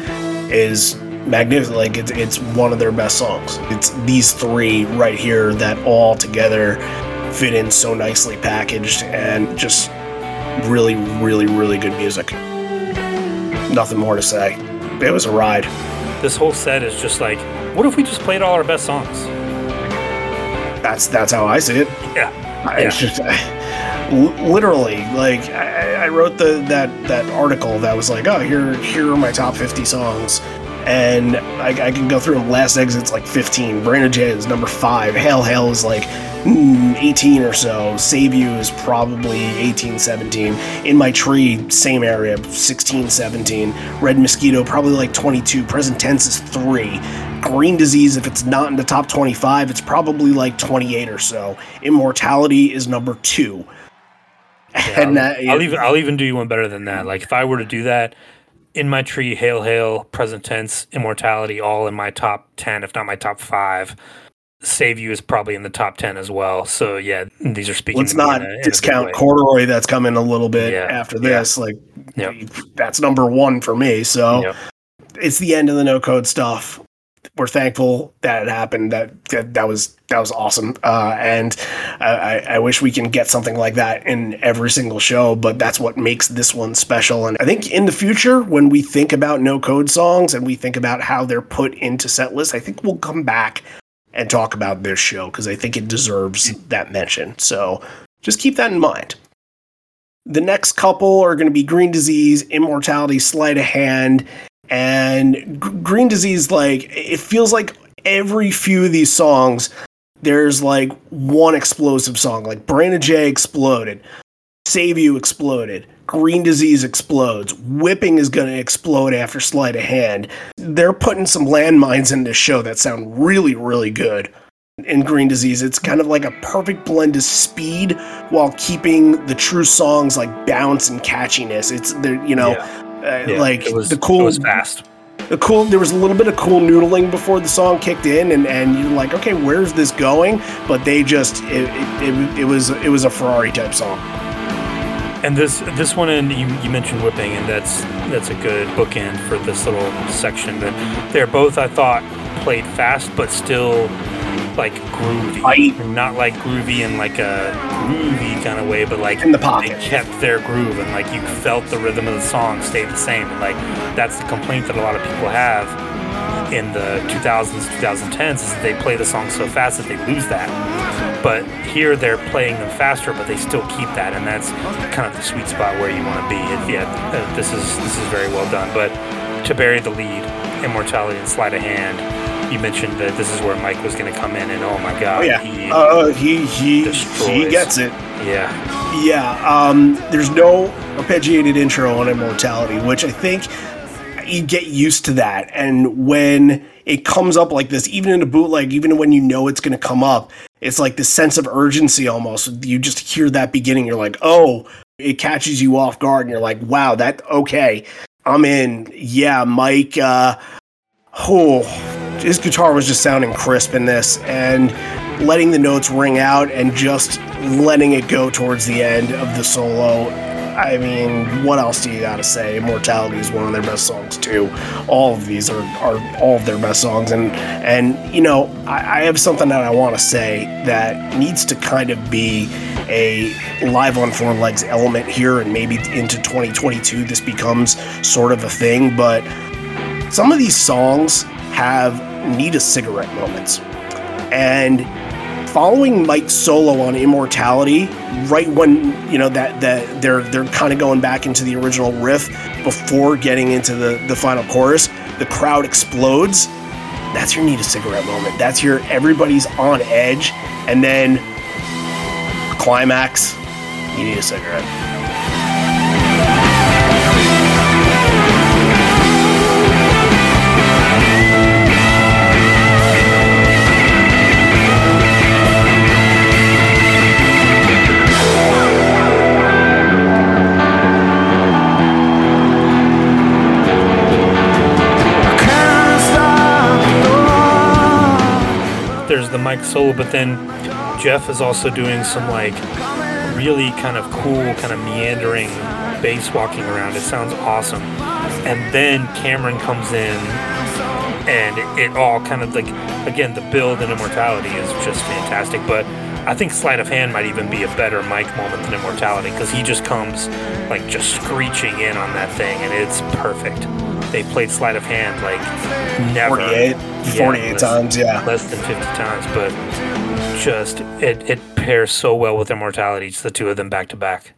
is magnificent. Like it's it's one of their best songs. It's these three right here that all together fit in so nicely packaged and just really, really, really good music. Nothing more to say. It was a ride. This whole set is just like, what if we just played all our best songs? That's that's how I see it. Yeah. I Yeah. it's just, li- literally, like I, I wrote the that that article that was like, oh, here here are my top fifty songs, and I, I can go through them. Last Exit's like fifteen. Brain of J is number five. Hail Hail is like mm, eighteen or so. Save You is probably 18, 17. In My Tree, same area, 16, 17. Red Mosquito probably like twenty two. Present Tense is three. Green Disease, if it's not in the top 25, it's probably like 28 or so. Immortality is number two. <laughs> and that, I'll even I'll even do you one better than that. Like if I were to do that, in my tree, hail hail, present tense, immortality, all in my top ten, if not my top five. Save you is probably in the top ten as well. So yeah, these are speaking. let's not a- discount corduroy that's coming a little bit Yeah, after yeah. this. Like, Yep. that's number one for me. So Yep. it's the end of the no code stuff. We're thankful that it happened. That that, that was that was awesome. Uh, and I, I wish we can get something like that in every single show. But that's what makes this one special. And I think in the future, when we think about no code songs and we think about how they're put into set lists, I think we'll come back and talk about this show because I think it deserves that mention. So just keep that in mind. The next couple are going to be Green Disease, Immortality, Sleight of Hand, and G- Green Disease. Like it feels like every few of these songs, there's like one explosive song. Like Brain of J exploded, Save You exploded, Green Disease explodes, Whipping is going to explode after Sleight of Hand. They're putting some landmines in this show that sound really, really good in Green Disease. It's kind of like a perfect blend of speed while keeping the true songs like bounce and catchiness. It's there, you know, uh, Yeah, like it was, the cool, It was fast. the cool. There was a little bit of cool noodling before the song kicked in, and and you're like, okay, where's this going? But they just it it, it, it was it was a Ferrari type song. And this this one, and you, you mentioned whipping, and that's that's a good bookend for this little section. But they're both, I thought, played fast, but still like groovy. Tight. Not like groovy in like a groovy kind of way, but like In the pocket. They kept their groove, and like you felt the rhythm of the song stayed the same. And like that's the complaint that a lot of people have in the 2000s, 2010s, is that they play the song so fast that they lose that. But here they're playing them faster, but they still keep that, and that's kind of the sweet spot where you want to be. It, yeah, uh, this is this is very well done. But to bury the lead, immortality and sleight of hand. You mentioned that this is where Mike was going to come in, and oh my god, Oh yeah, he, uh, he he he gets it. yeah, Yeah, um, there's no arpeggiated intro on Immortality, which I think you get used to that. And when it comes up like this, even in a bootleg, even when you know it's going to come up, it's like this sense of urgency almost. You just hear that beginning, you're like, oh, it catches you off guard, and you're like, wow, that okay, I'm in. Yeah, Mike. Uh, oh, his guitar was just sounding crisp in this, and letting the notes ring out and just letting it go towards the end of the solo. I mean, what else do you got to say? Immortality is one of their best songs too. All of these are, are all of their best songs, and and you know, I, I have something that I want to say that needs to kind of be a live on four legs element here, and maybe into 2022 this becomes sort of a thing. But some of these songs have need a cigarette moments, and following Mike's solo on Immortality, right when you know that that they're they're kind of going back into the original riff before getting into the the final chorus, the crowd explodes. That's your need a cigarette moment. That's your everybody's on edge, and then climax. You need a cigarette. The Mike solo, but then Jeff is also doing some like really kind of cool, kind of meandering bass walking around. It sounds awesome. And then Cameron comes in and it, it all kind of like again the build and immortality is just fantastic. But I think Sleight of Hand might even be a better Mike moment than Immortality because he just comes like just screeching in on that thing and it's perfect. They played Sleight of Hand like never. 48, 48 less- times, yeah. less than 50 times, but just it, it pairs so well with Immortality, just the two of them back to back.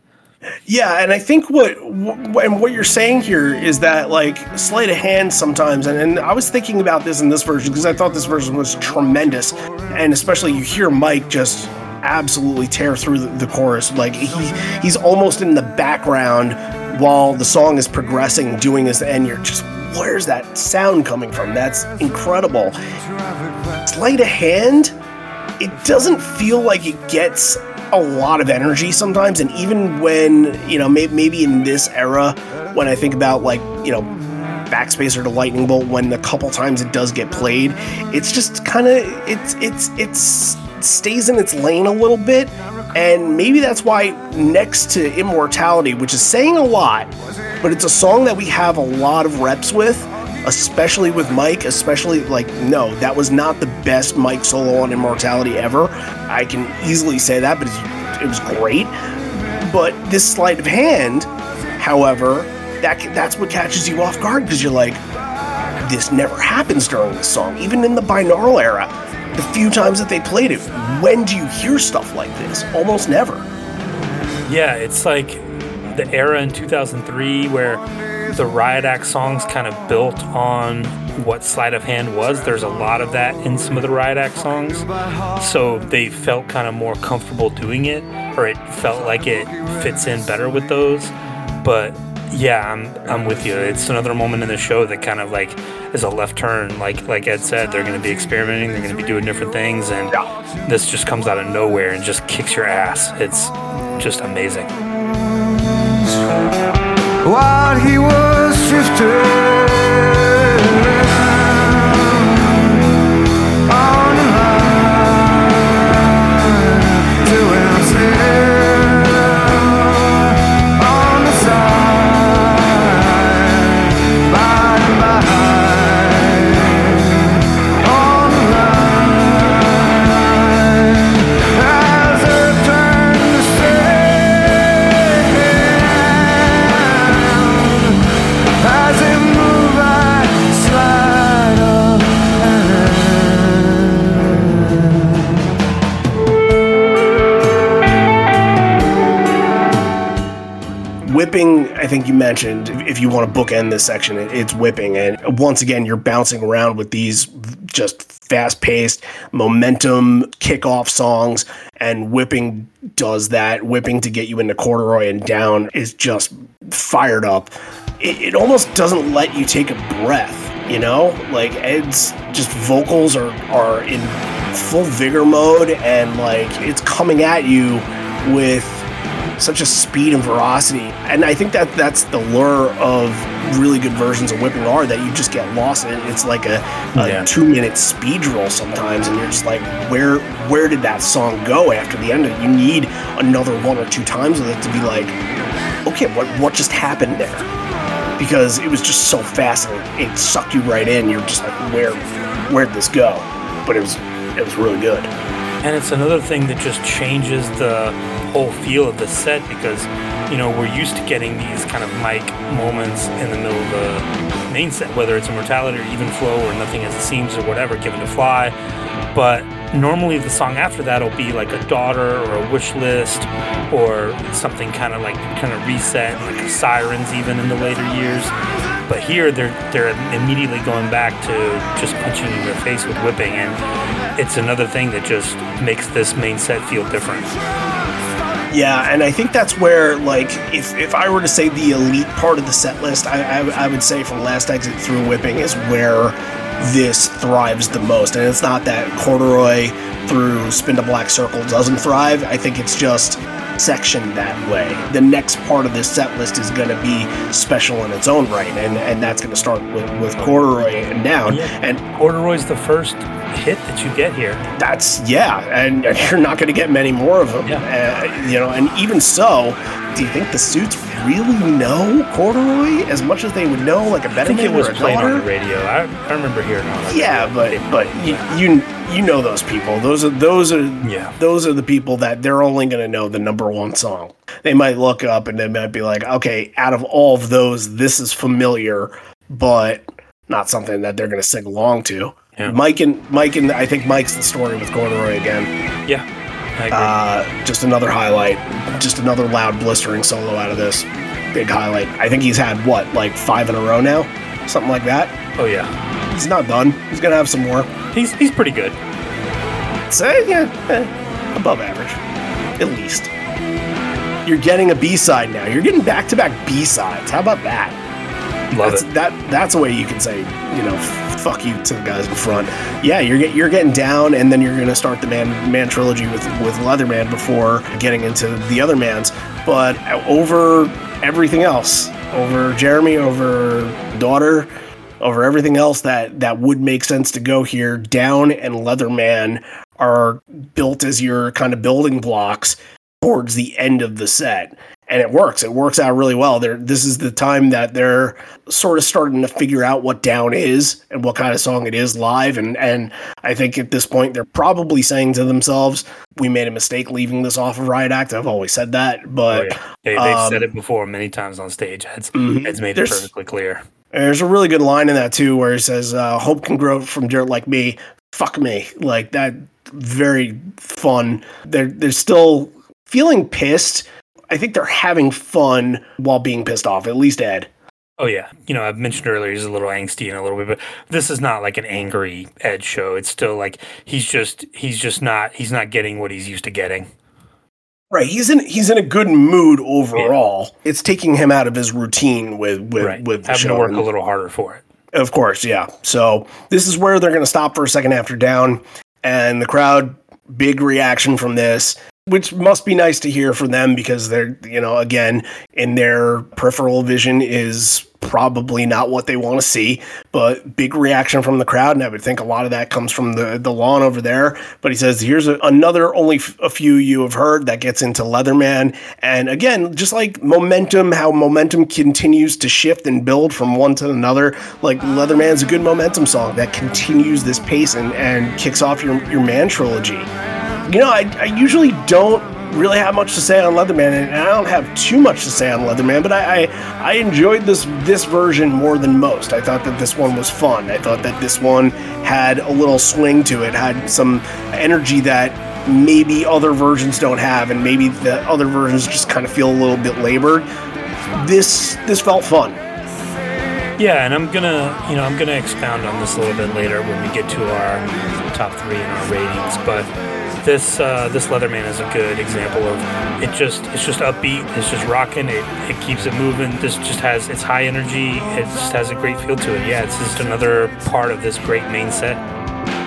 Yeah, and I think what wh- and what you're saying here is that like sleight of hand sometimes, and, and I was thinking about this in this version because I thought this version was tremendous, and especially you hear Mike just absolutely tear through the, the chorus, like he he's almost in the background while the song is progressing, doing this, and you're just where's that sound coming from? That's incredible. Sleight of hand, it doesn't feel like it gets a lot of energy sometimes and even when you know may- maybe in this era when i think about like you know backspacer to lightning bolt when a couple times it does get played it's just kind of it's it's it's stays in its lane a little bit and maybe that's why next to immortality which is saying a lot but it's a song that we have a lot of reps with especially with Mike, especially like no, that was not the best Mike solo on Immortality ever. I can easily say that, but it was great. But this sleight of hand, however, that that's what catches you off guard because you're like, this never happens during this song. Even in the binaural era, the few times that they played it, when do you hear stuff like this? Almost never. Yeah, it's like the era in 2003 where the Riot Act songs kind of built on what sleight of hand was. There's a lot of that in some of the Riot Act songs. So they felt kind of more comfortable doing it, or it felt like it fits in better with those. But yeah, I'm I'm with you. It's another moment in the show that kind of like is a left turn. Like like Ed said, they're going to be experimenting. They're going to be doing different things, and this just comes out of nowhere and just kicks your ass. It's just amazing. While he was drifting Whipping, I think you mentioned, if you want to bookend this section, it's whipping. And once again, you're bouncing around with these just fast paced momentum kickoff songs. And whipping does that. Whipping to get you into corduroy and down is just fired up. It, it almost doesn't let you take a breath, you know? Like Ed's just vocals are, are in full vigor mode and like it's coming at you with such a speed and veracity. And I think that that's the lure of really good versions of Whipping R that you just get lost in. It's like a, a Yeah. two minute speed roll sometimes, and you're just like, where where did that song go after the end of it? You need another one or two times of it to be like, okay, what what just happened there? Because it was just so fast and it, it sucked you right in. You're just like, where where'd this go? But it was it was really good. And it's another thing that just changes the whole feel of the set because, you know, we're used to getting these kind of mic moments in the middle of the main set, whether it's Immortality or Even Flow or Nothing as It Seems or whatever, Given to Fly. But normally the song after that will be like a daughter or a wish list or something kind of like kind of reset, like sirens even in the later years. But here they're they're immediately going back to just punching you in the face with whipping, and it's another thing that just makes this main set feel different. Yeah, and I think that's where, like, if, if I were to say the elite part of the set list, I, I, I would say from Last Exit Through Whipping is where this thrives the most. And it's not that Corduroy through Spin to Black Circle doesn't thrive. I think it's just sectioned that way. The next part of this set list is going to be special in its own right, and, and that's going to start with, with Corduroy and down. And Corduroy's the first hit that you get here. that's yeah, and <laughs> you're not going to get many more of them. Uh, you know, and even so, do you think the suits really know corduroy as much as they would know like a better think it was a on the radio. I, I remember hearing on. Yeah, but but you, you you know those people. Those are those are Yeah. those are the people that they're only going to know the number one song. They might look up and they might be like, okay, out of all of those, this is familiar, but not something that they're going to sing along to. Yeah. Mike and Mike and I think Mike's the story with corduroy again. Yeah. Uh, just another highlight. Just another loud, blistering solo out of this. Big highlight. I think he's had what, like five in a row now, something like that. oh yeah, He's not done. He's gonna have some more. he's he's pretty good. Say yeah, eh, above average, at least. You're getting a B side now. You're getting back to back B sides. How about that? Love that's, it. That that's a way you can say, you know, fuck you to the guys in front. Yeah, you're get, you're getting down, and then you're gonna start the man man trilogy with with Leatherman before getting into the other mans. But over everything else, over Jeremy, over daughter, over everything else that that would make sense to go here, down and Leatherman are built as your kind of building blocks towards the end of the set. And it works. It works out really well. They're, this is the time that they're sort of starting to figure out what down is and what kind of song it is live. And and I think at this point they're probably saying to themselves, "We made a mistake leaving this off of Riot Act." I've always said that, Oh, but yeah. They, they've um, said it before many times on stage. It's, Mhm. it's made it perfectly clear. There's a really good line in that too, where he says, uh, "Hope can grow from dirt like me." Fuck me, like that. Very fun. They're they're still feeling pissed. I think they're having fun while being pissed off. At least Ed. Oh yeah, you know I've mentioned earlier he's a little angsty and a little bit, but this is not like an angry Ed show. It's still like he's just he's just not he's not getting what he's used to getting. Right. He's in he's in a good mood overall. It's taking him out of his routine with with right, with having show. to work a little harder for it. Of course, yeah. So this is where they're going to stop for a second after down, and the crowd big reaction from this, which must be nice to hear from them because they're you know again in their peripheral vision is probably not what they want to see, but big reaction from the crowd, and I would think a lot of that comes from the the lawn over there. But he says, "Here's a, another only f- a few you have heard that gets into Leatherman, and again, just like momentum, how momentum continues to shift and build from one to another. Like Leatherman's a good momentum song that continues this pace and and kicks off your your man trilogy. You know, I, I usually don't really have much to say on Leatherman, and I don't have too much to say on Leatherman, but I, I, I enjoyed this this version more than most. I thought that this one was fun. I thought that this one had a little swing to it, had some energy that maybe other versions don't have, and maybe the other versions just kind of feel a little bit labored. This this felt fun. Yeah, and I'm gonna, you know, I'm gonna expound on this a little bit later when we get to our top three and our ratings. But this, uh, this Leatherman is a good example of it. Just, it's just upbeat. It's just rocking. It, it keeps it moving. This just has, it's high energy. It just has a great feel to it. Yeah, it's just another part of this great main set.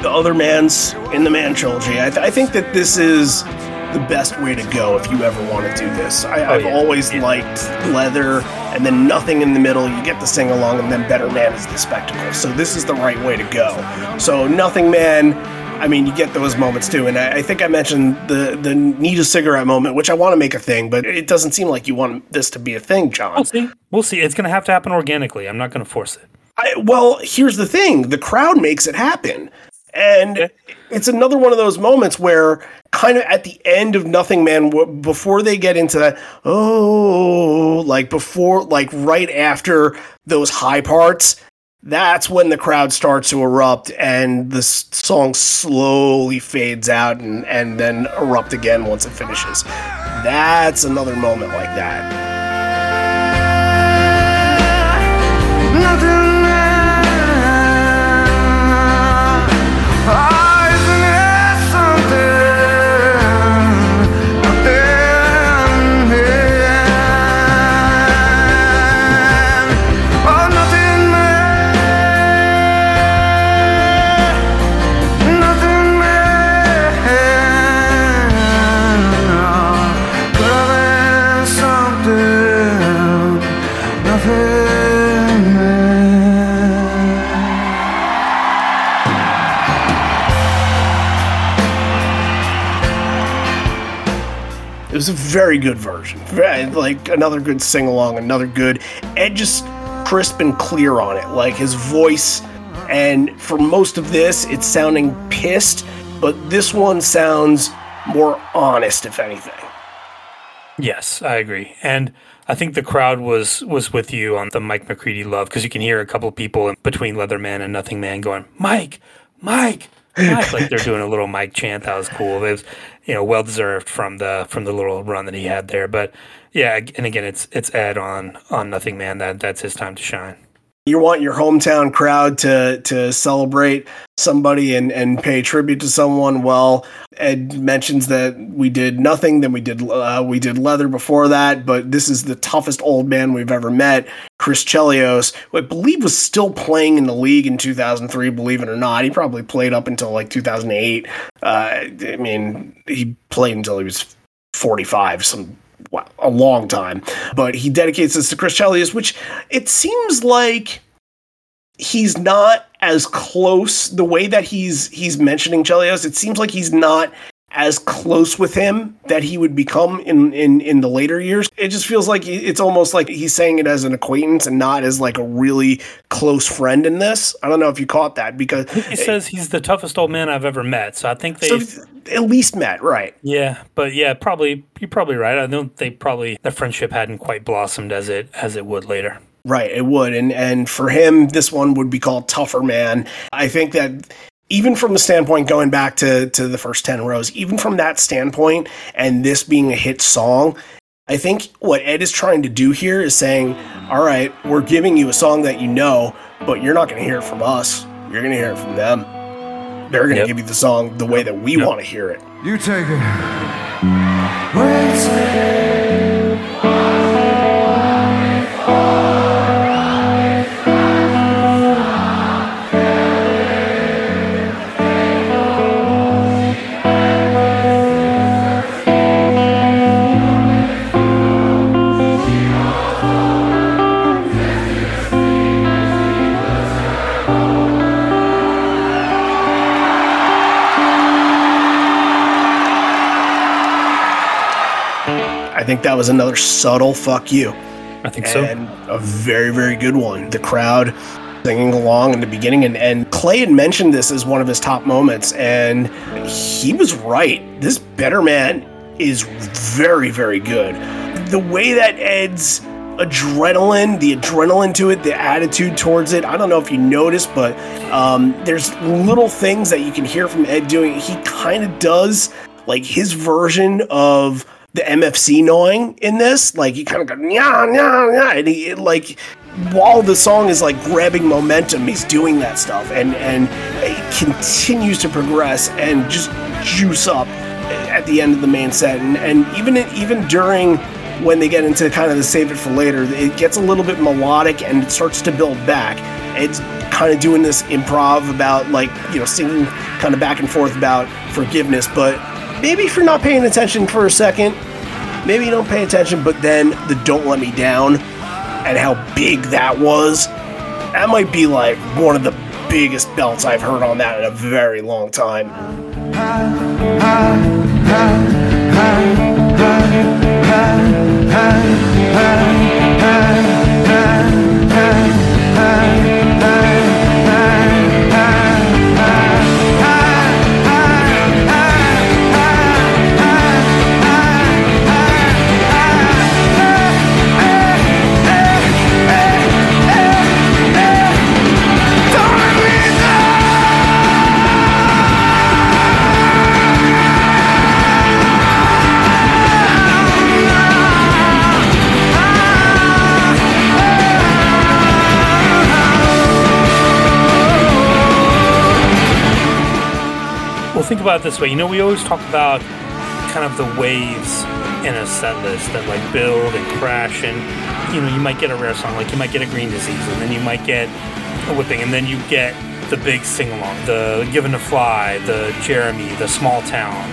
the other man's in the man trilogy. I, th- I think that this is the best way to go if you ever want to do this. I, Oh, I've yeah. always Yeah. liked leather and then nothing in the middle. You get the sing along, and then Better Man is the spectacle. So this is the right way to go. So Nothing Man. I mean, you get those moments too, and I, I think I mentioned the the need a cigarette moment, which I want to make a thing, but it doesn't seem like you want this to be a thing, John. We'll see. We'll see. It's gonna have to happen organically. I'm not gonna force it. I, well, here's the thing: the crowd makes it happen, and it's another one of those moments where, kind of at the end of Nothing Man, w- before they get into that, oh, like before, like right after those high parts, that's when the crowd starts to erupt, and the song slowly fades out, and and then erupt again once it finishes. That's another moment like that. Nothing very good version. Like another good sing along, another good Ed just crisp and clear on it. Like his voice and for most of this it's sounding pissed, but this one sounds more honest if anything. Yes, I agree, and I think the crowd was was with you on the Mike McCready love because you can hear a couple people between Leatherman and Nothing Man going Mike, Mike, Like they're doing a little Mike chant. That was cool. It was you know well deserved from the from the little run that he had there. But yeah, and again, it's it's Ed on on Nothing Man. That that's his time to shine. You want your hometown crowd to to celebrate somebody and, and pay tribute to someone. Well, Ed mentions that we did nothing, then we did uh, we did leather before that, but this is the toughest old man we've ever met, Chris Chelios, who I believe was still playing in the league in 2003. Believe it or not, he probably played up until like 2008. Uh, I mean, he played until he was 45. Some a long time. But he dedicates this to Chris Chelios, which it seems like he's not as close the way that he's he's mentioning Chelios. It seems like he's not as close with him that he would become in in in the later years. It just feels like it's almost like he's saying it as an acquaintance and not as like a really close friend in this. I don't know if you caught that because He says he's the toughest old man I've ever met. So I think they, so at least met right. yeah, but yeah, probably you're probably right. I don't. They probably the friendship hadn't quite blossomed as it as it would later. Right, it would. And and for him this one would be called Tougher Man. I think that even from the standpoint going back to to the first 10 rows, even from that standpoint and this being a hit song, I think what Ed is trying to do here is saying, "All right, we're giving you a song that you know, but you're not going to hear it from us. You're going to hear it from them. They're going to Yep. give you the song the way that we Yep. want to hear it." You take it. Wait. Think that was another subtle fuck you. I think so. and a very very good one the crowd singing along in the beginning and, and clay had mentioned this as one of his top moments and he was right this better man is very very good the way that ed's adrenaline the adrenaline to it the attitude towards it i don't know if you noticed but um, there's little things that you can hear from ed doing he kind of does like his version of the MFC gnawing in this. Like he kind of go yeah yeah yeah, and he it, like while the song is like grabbing momentum, he's doing that stuff, and and it continues to progress and just juice up at the end of the main set, and and even even during when they get into kind of the save it for later, it gets a little bit melodic and it starts to build back. It's kind of doing this improv about like you know singing kind of back and forth about forgiveness, but maybe if you're not paying attention for a second, maybe you don't pay attention, but then the Don't Let Me Down and how big that was, that might be like one of the biggest belts I've heard on that in a very long time. <laughs> think about it this way. You know, we always talk about kind of the waves in a set list that like build and crash, and you know, you might get a rare song, like you might get a Green Disease, and then you might get a Whipping, and then you get the big sing along, the Given to Fly, the Jeremy, the Small Town,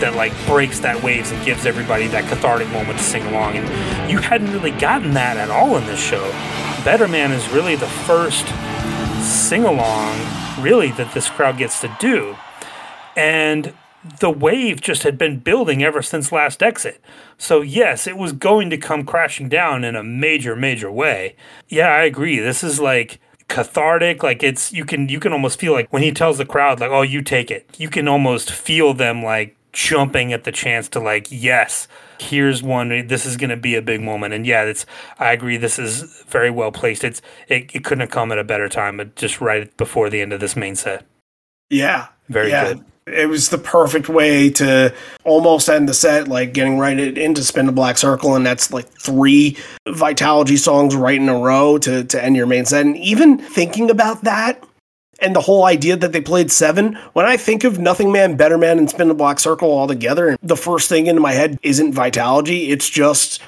that like breaks that waves and gives everybody that cathartic moment to sing along. And you hadn't really gotten that at all in this show. Better Man is really the first sing along, really, that this crowd gets to do and the wave just had been building ever since last exit. So yes, it was going to come crashing down in a major major way. Yeah, I agree. This is like cathartic like it's you can you can almost feel like when he tells the crowd like oh you take it you can almost feel them like jumping at the chance to like yes here's one this is going to be a big moment and yeah it's i agree this is very well placed it's it, it couldn't have come at a better time but just right before the end of this main set Yeah. Very yeah. good. It was the perfect way to almost end the set, like getting right into Spin the Black Circle, and that's like three Vitalogy songs right in a row to, to end your main set. And even thinking about that and the whole idea that they played seven, when I think of Nothing Man, Better Man, and Spin the Black Circle all together, the first thing into my head isn't Vitalogy, it's just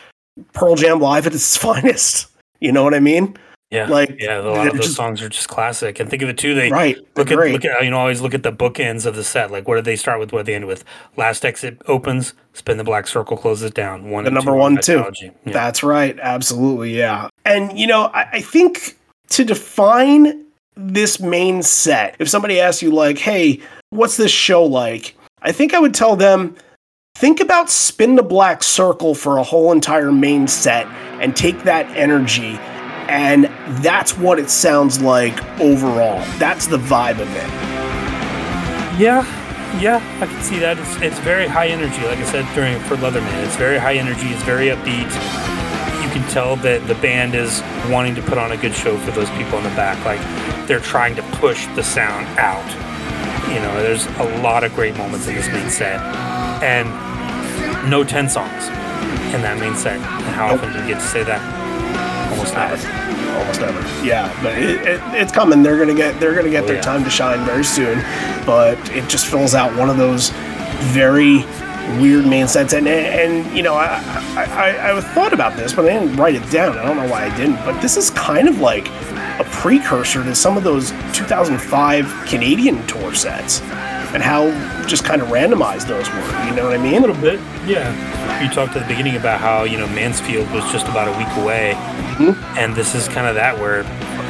Pearl Jam live at its <laughs> finest. You know what I mean? Yeah, Like, yeah, a lot of those just- songs are just classic. And think of it too. They Right. look at Great. look at you know always look at the bookends of the set. Like what did they start with? What did they end with? Last exit opens, spin the black circle, closes down. One the number two, one too. Yeah. That's right. Absolutely. Yeah. And you know, I, I think to define this main set, if somebody asks you like, "Hey, what's this show like?" I think I would tell them think about spin the black circle for a whole entire main set and take that energy and that's what it sounds like overall. That's the vibe of it. Yeah, yeah, I can see that. It's, it's very high energy, like I said during for Leatherman. It's very high energy. It's very upbeat. You can tell that the band is wanting to put on a good show for those people in the back. Like they're trying to push the sound out. You know, there's a lot of great moments in this main set, and no ten songs in that main set. And how often do you get to say that? Almost never almost ever. Yeah, but it, it, it's coming. They're gonna get they're gonna get Oh, their yeah. time to shine very soon. But it just fills out one of those very weird main sets. And and you know I I, I I thought about this, but I didn't write it down. I don't know why I didn't. But this is kind of like a precursor to some of those 2005 Canadian tour sets. And how just kind of randomized those were, you know what I mean? A little bit, yeah. You talked at the beginning about how you know Mansfield was just about a week away, and this is kind of that where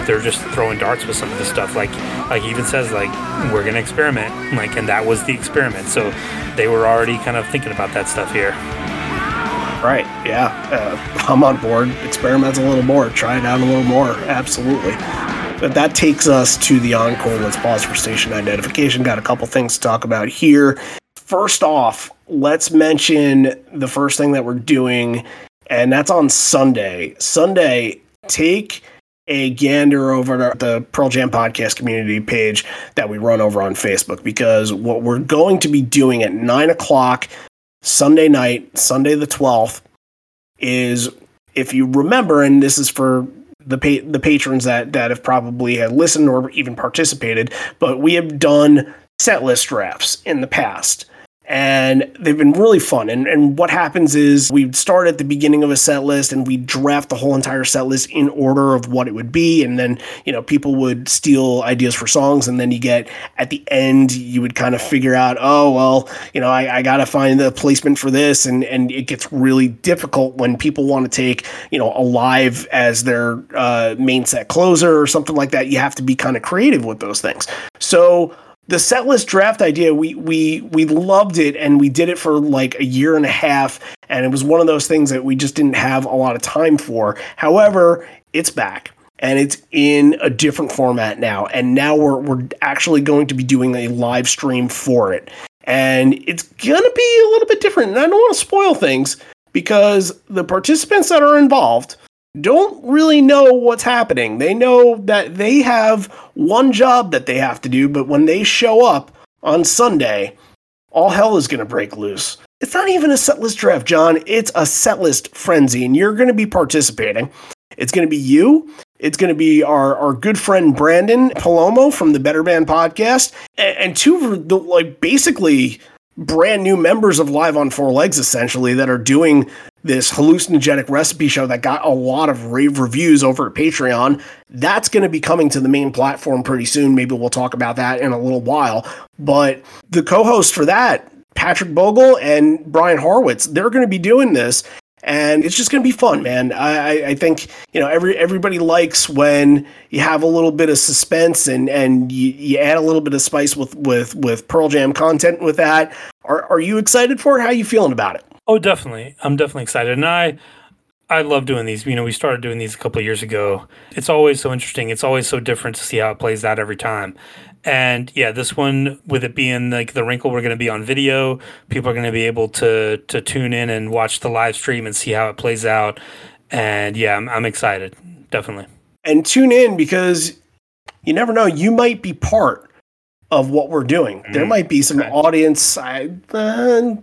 they're just throwing darts with some of this stuff. Like, like he even says like we're gonna experiment, <laughs> like, and that was the experiment. So they were already kind of thinking about that stuff here. Right. Yeah. Uh, I'm on board. Experiment a little more. Try it out a little more. Absolutely. But that takes us to the encore. Let's pause for station identification. Got a couple things to talk about here. First off, let's mention the first thing that we're doing, and that's on Sunday. Sunday, take a gander over to the Pearl Jam podcast community page that we run over on Facebook because what we're going to be doing at nine o'clock Sunday night, Sunday the 12th, is if you remember, and this is for the pa- the patrons that that have probably had listened or even participated, but we have done set list drafts in the past. And they've been really fun. And and what happens is we start at the beginning of a set list and we draft the whole entire set list in order of what it would be. And then, you know, people would steal ideas for songs. And then you get at the end, you would kind of figure out, oh, well, you know, I, I got to find the placement for this. And, and it gets really difficult when people want to take, you know, Alive as their uh, main set closer or something like that. You have to be kind of creative with those things. So, the set list draft idea we we we loved it and we did it for like a year and a half and it was one of those things that we just didn't have a lot of time for. However it's back and it's in a different format now and now we're we're actually going to be doing a live stream for it. And it's going to be a little bit different and I don't want to spoil things because the participants that are involved don't really know what's happening. They know that they have one job that they have to do, but when they show up on Sunday, all hell is going to break loose. It's not even a set list draft, John. It's a set list frenzy, and you're going to be participating. It's going to be you. It's going to be our, our good friend Brandon Palomo from the Better Band podcast, and, and two the like basically brand new members of Live on Four Legs, essentially, that are doing this hallucinogenic recipe show that got a lot of rave reviews over at Patreon. That's going to be coming to the main platform pretty soon. Maybe we'll talk about that in a little while. But the co host for that, Patrick Bogle and Brian Horwitz, they're going to be doing this. And it's just going to be fun, man. I, I- I think you know every everybody likes when you have a little bit of suspense and and you, you add a little bit of spice with with with Pearl Jam content with that. Are are you excited for it? How are you feeling about it? Oh, definitely. I'm definitely excited. And I I love doing these. You know, we started doing these a couple of years ago. It's always so interesting. It's always so different to see how it plays out every time. And yeah, this one with it being like the wrinkle, we're going to be on video. People are going to be able to to tune in and watch the live stream and see how it plays out. And yeah, I'm, I'm excited. Definitely. and tune in because you never know. You might be part of what we're doing. There Mhm. might be some Okay. audience. I, uh,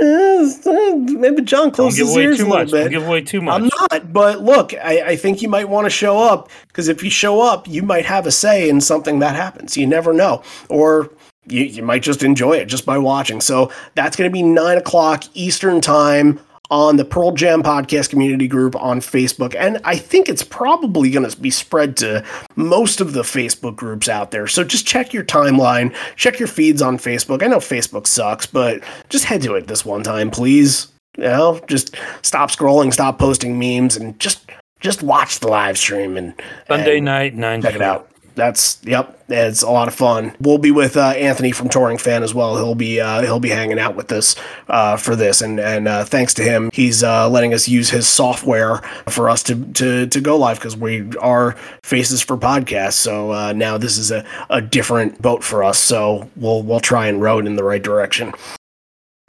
maybe John Don't closes give his away ears too a little much. Don't bit. give away too much. I'm not, but look, I, I think you might want to show up because if you show up, you might have a say in something that happens. You never know. Or you, you might just enjoy it just by watching. So that's going to be nine o'clock Eastern time on the Pearl Jam podcast community group on Facebook. And I think it's probably going to be spread to most of the Facebook groups out there. So just check your timeline, check your feeds on Facebook. I know Facebook sucks, but just head to it this one time, please. You know, just stop scrolling, stop posting memes, and just just watch the live stream and Sunday and night, 9 Check it out. That's yep. It's a lot of fun. We'll be with uh, Anthony from Touring Fan as well. He'll be uh, he'll be hanging out with us uh, for this, and and uh, thanks to him, he's uh, letting us use his software for us to to to go live because we are faces for podcasts. So uh, now this is a, a different boat for us. So we'll we'll try and row it in the right direction.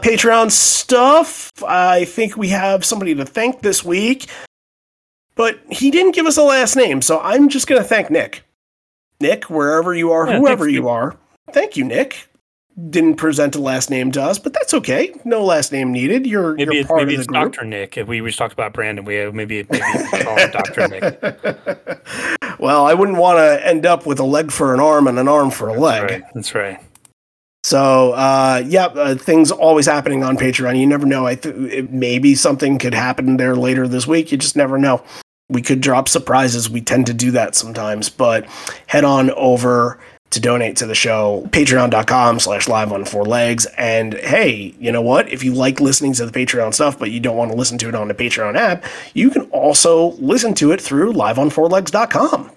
Patreon stuff. I think we have somebody to thank this week, but he didn't give us a last name, so I'm just to thank Nick. Nick, wherever you are, Yeah, whoever you are, thank you, Nick. Didn't present a last name to us, but that's okay. No last name needed. You're, Maybe you're part maybe of it's the group. Doctor Nick. If we just talked about Brandon, we have maybe maybe call him Doctor Nick. <laughs> well, I wouldn't want to end up with a leg for an arm and an arm for a leg. Right, that's right. So, uh, yeah, uh, things always happening on Patreon. You never know. I th- it, maybe something could happen there later this week. You just never know. We could drop surprises. We tend to do that sometimes. But head on over to donate to the show, patreon.com slash live on four legs. And hey, you know what? If you like listening to the Patreon stuff, but you don't want to listen to it on the Patreon app, you can also listen to it through liveonfourlegs.com.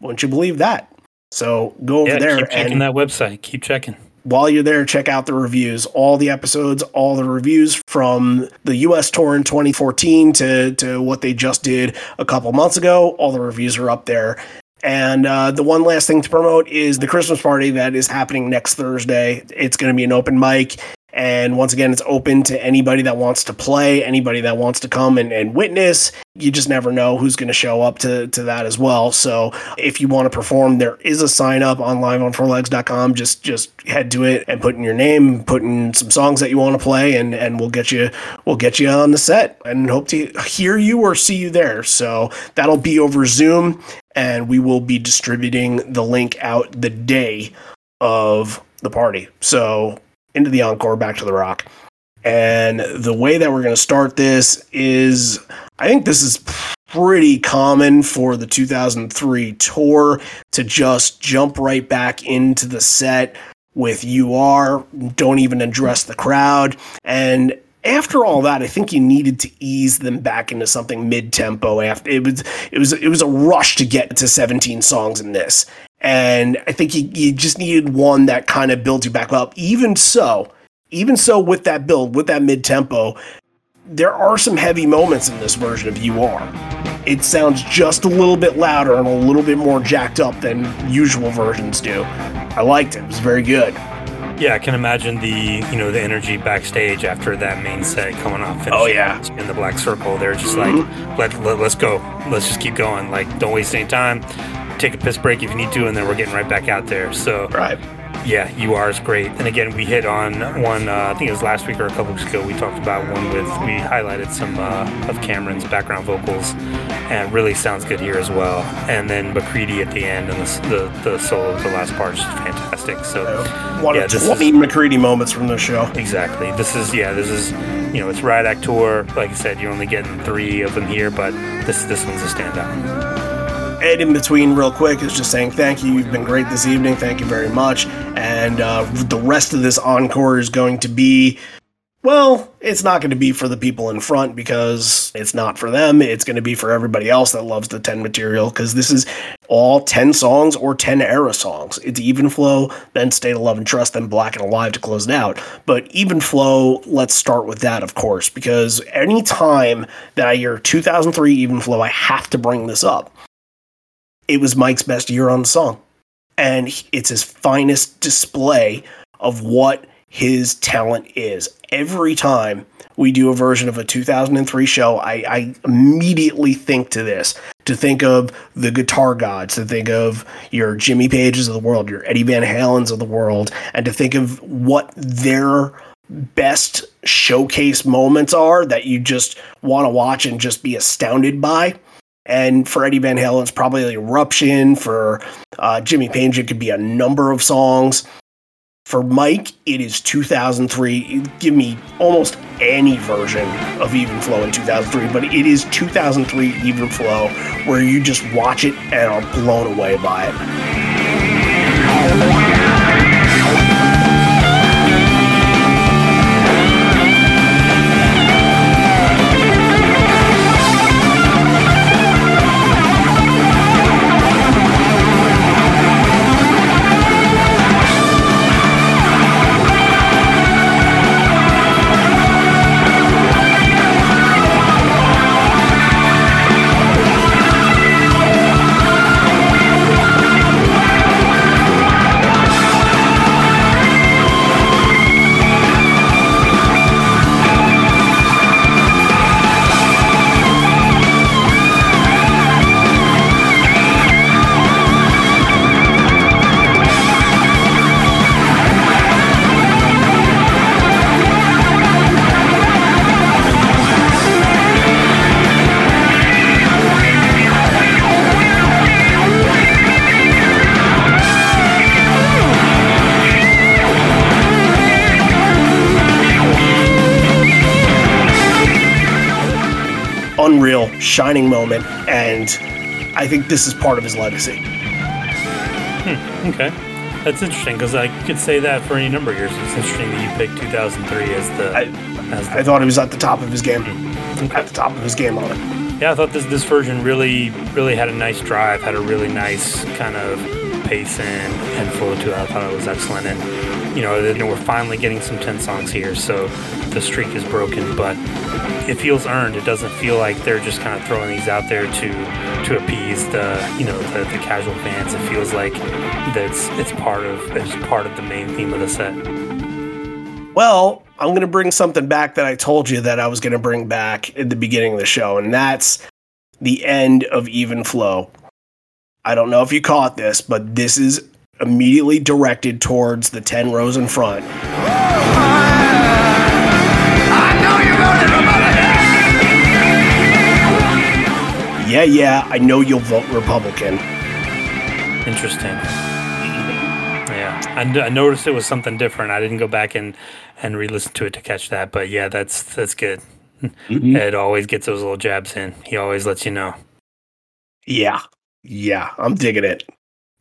Wouldn't you believe that? So go over Yeah, there keep checking and that website. Keep checking. While you're there, check out the reviews. All the episodes, all the reviews from the US tour in 2014 to, to what they just did a couple months ago. All the reviews are up there. And uh, the one last thing to promote is the Christmas party that is happening next Thursday. It's going to be an open mic. And once again, it's open to anybody that wants to play, anybody that wants to come and, and witness. You just never know who's going to show up to, to that as well. So if you want to perform, there is a sign up on liveonfourlegs.com. Just just head to it and put in your name, put in some songs that you want to play, and, and we'll get you we'll get you on the set and hope to hear you or see you there. So that'll be over Zoom, and we will be distributing the link out the day of the party. So into the encore, back to the rock. And the way that we're going to start this is I think this is pretty common for the 2003 tour to just jump right back into the set with you are, don't even address the crowd. And after all that, I think you needed to ease them back into something mid-tempo. After it was, it was, it was a rush to get to 17 songs in this, and I think you, you just needed one that kind of builds you back up. Even so, even so, with that build, with that mid-tempo, there are some heavy moments in this version of You Are. It sounds just a little bit louder and a little bit more jacked up than usual versions do. I liked it. It was very good. Yeah, I can imagine the you know the energy backstage after that main set coming off. Oh, yeah. in the black circle. They're just like, mm-hmm. let, let let's go, let's just keep going. Like, don't waste any time. Take a piss break if you need to, and then we're getting right back out there. So Right. yeah, you are is great. And again, we hit on one. Uh, I think it was last week or a couple weeks ago. We talked about one with we highlighted some uh, of Cameron's background vocals, and really sounds good here as well. And then McCready at the end and the the, the solo, the last part is just fantastic. So One Yeah, of this 20 McCready moments from the show. Exactly. This is yeah. This is you know it's Riot Act tour. Like I said, you're only getting three of them here, but this this one's a standout. Ed in between, real quick, is just saying thank you. You've been great this evening. Thank you very much. And uh, the rest of this encore is going to be, well, it's not going to be for the people in front because it's not for them. It's going to be for everybody else that loves the 10 material because this is all 10 songs or 10 era songs. It's Even Flow, then State of Love and Trust, then Black and Alive to close it out. But Even Flow, let's start with that, of course, because any time that I hear 2003 Even Flow, I have to bring this up it was Mike's best year on the song. And it's his finest display of what his talent is. Every time we do a version of a 2003 show, I, I immediately think to this to think of the guitar gods, to think of your Jimmy Pages of the world, your Eddie Van Halen's of the world, and to think of what their best showcase moments are that you just want to watch and just be astounded by. And for Eddie Van Halen, it's probably Eruption. For uh, Jimmy Page, it could be a number of songs. For Mike, it is 2003. Give me almost any version of Even Flow in 2003, but it is 2003 Even Flow where you just watch it and are blown away by it. Shining moment, and I think this is part of his legacy. Hmm, okay. That's interesting because I could say that for any number of years. It's interesting that you picked 2003 as the. I, as the I thought he was at the top of his game. Hmm, okay. At the top of his game on it. Yeah, I thought this this version really really had a nice drive, had a really nice kind of pace and, and flow to it. I thought it was excellent, and you know, then we're finally getting some ten songs here, so the streak is broken, but it feels earned. It doesn't feel like they're just kind of throwing these out there to to appease the you know the, the casual fans. It feels like that's it's part of it's part of the main theme of the set. Well, I'm going to bring something back that I told you that I was going to bring back at the beginning of the show, and that's the end of Even Flow. I don't know if you caught this, but this is immediately directed towards the 10 rows in front. Oh Yeah, yeah, I know you'll vote Republican. Interesting. Yeah, I, noticed it was something different. I didn't go back and, and re-listen to it to catch that, but yeah, that's that's good. Mm-hmm. Ed always gets those little jabs in. He always lets you know. Yeah, yeah, I'm digging it.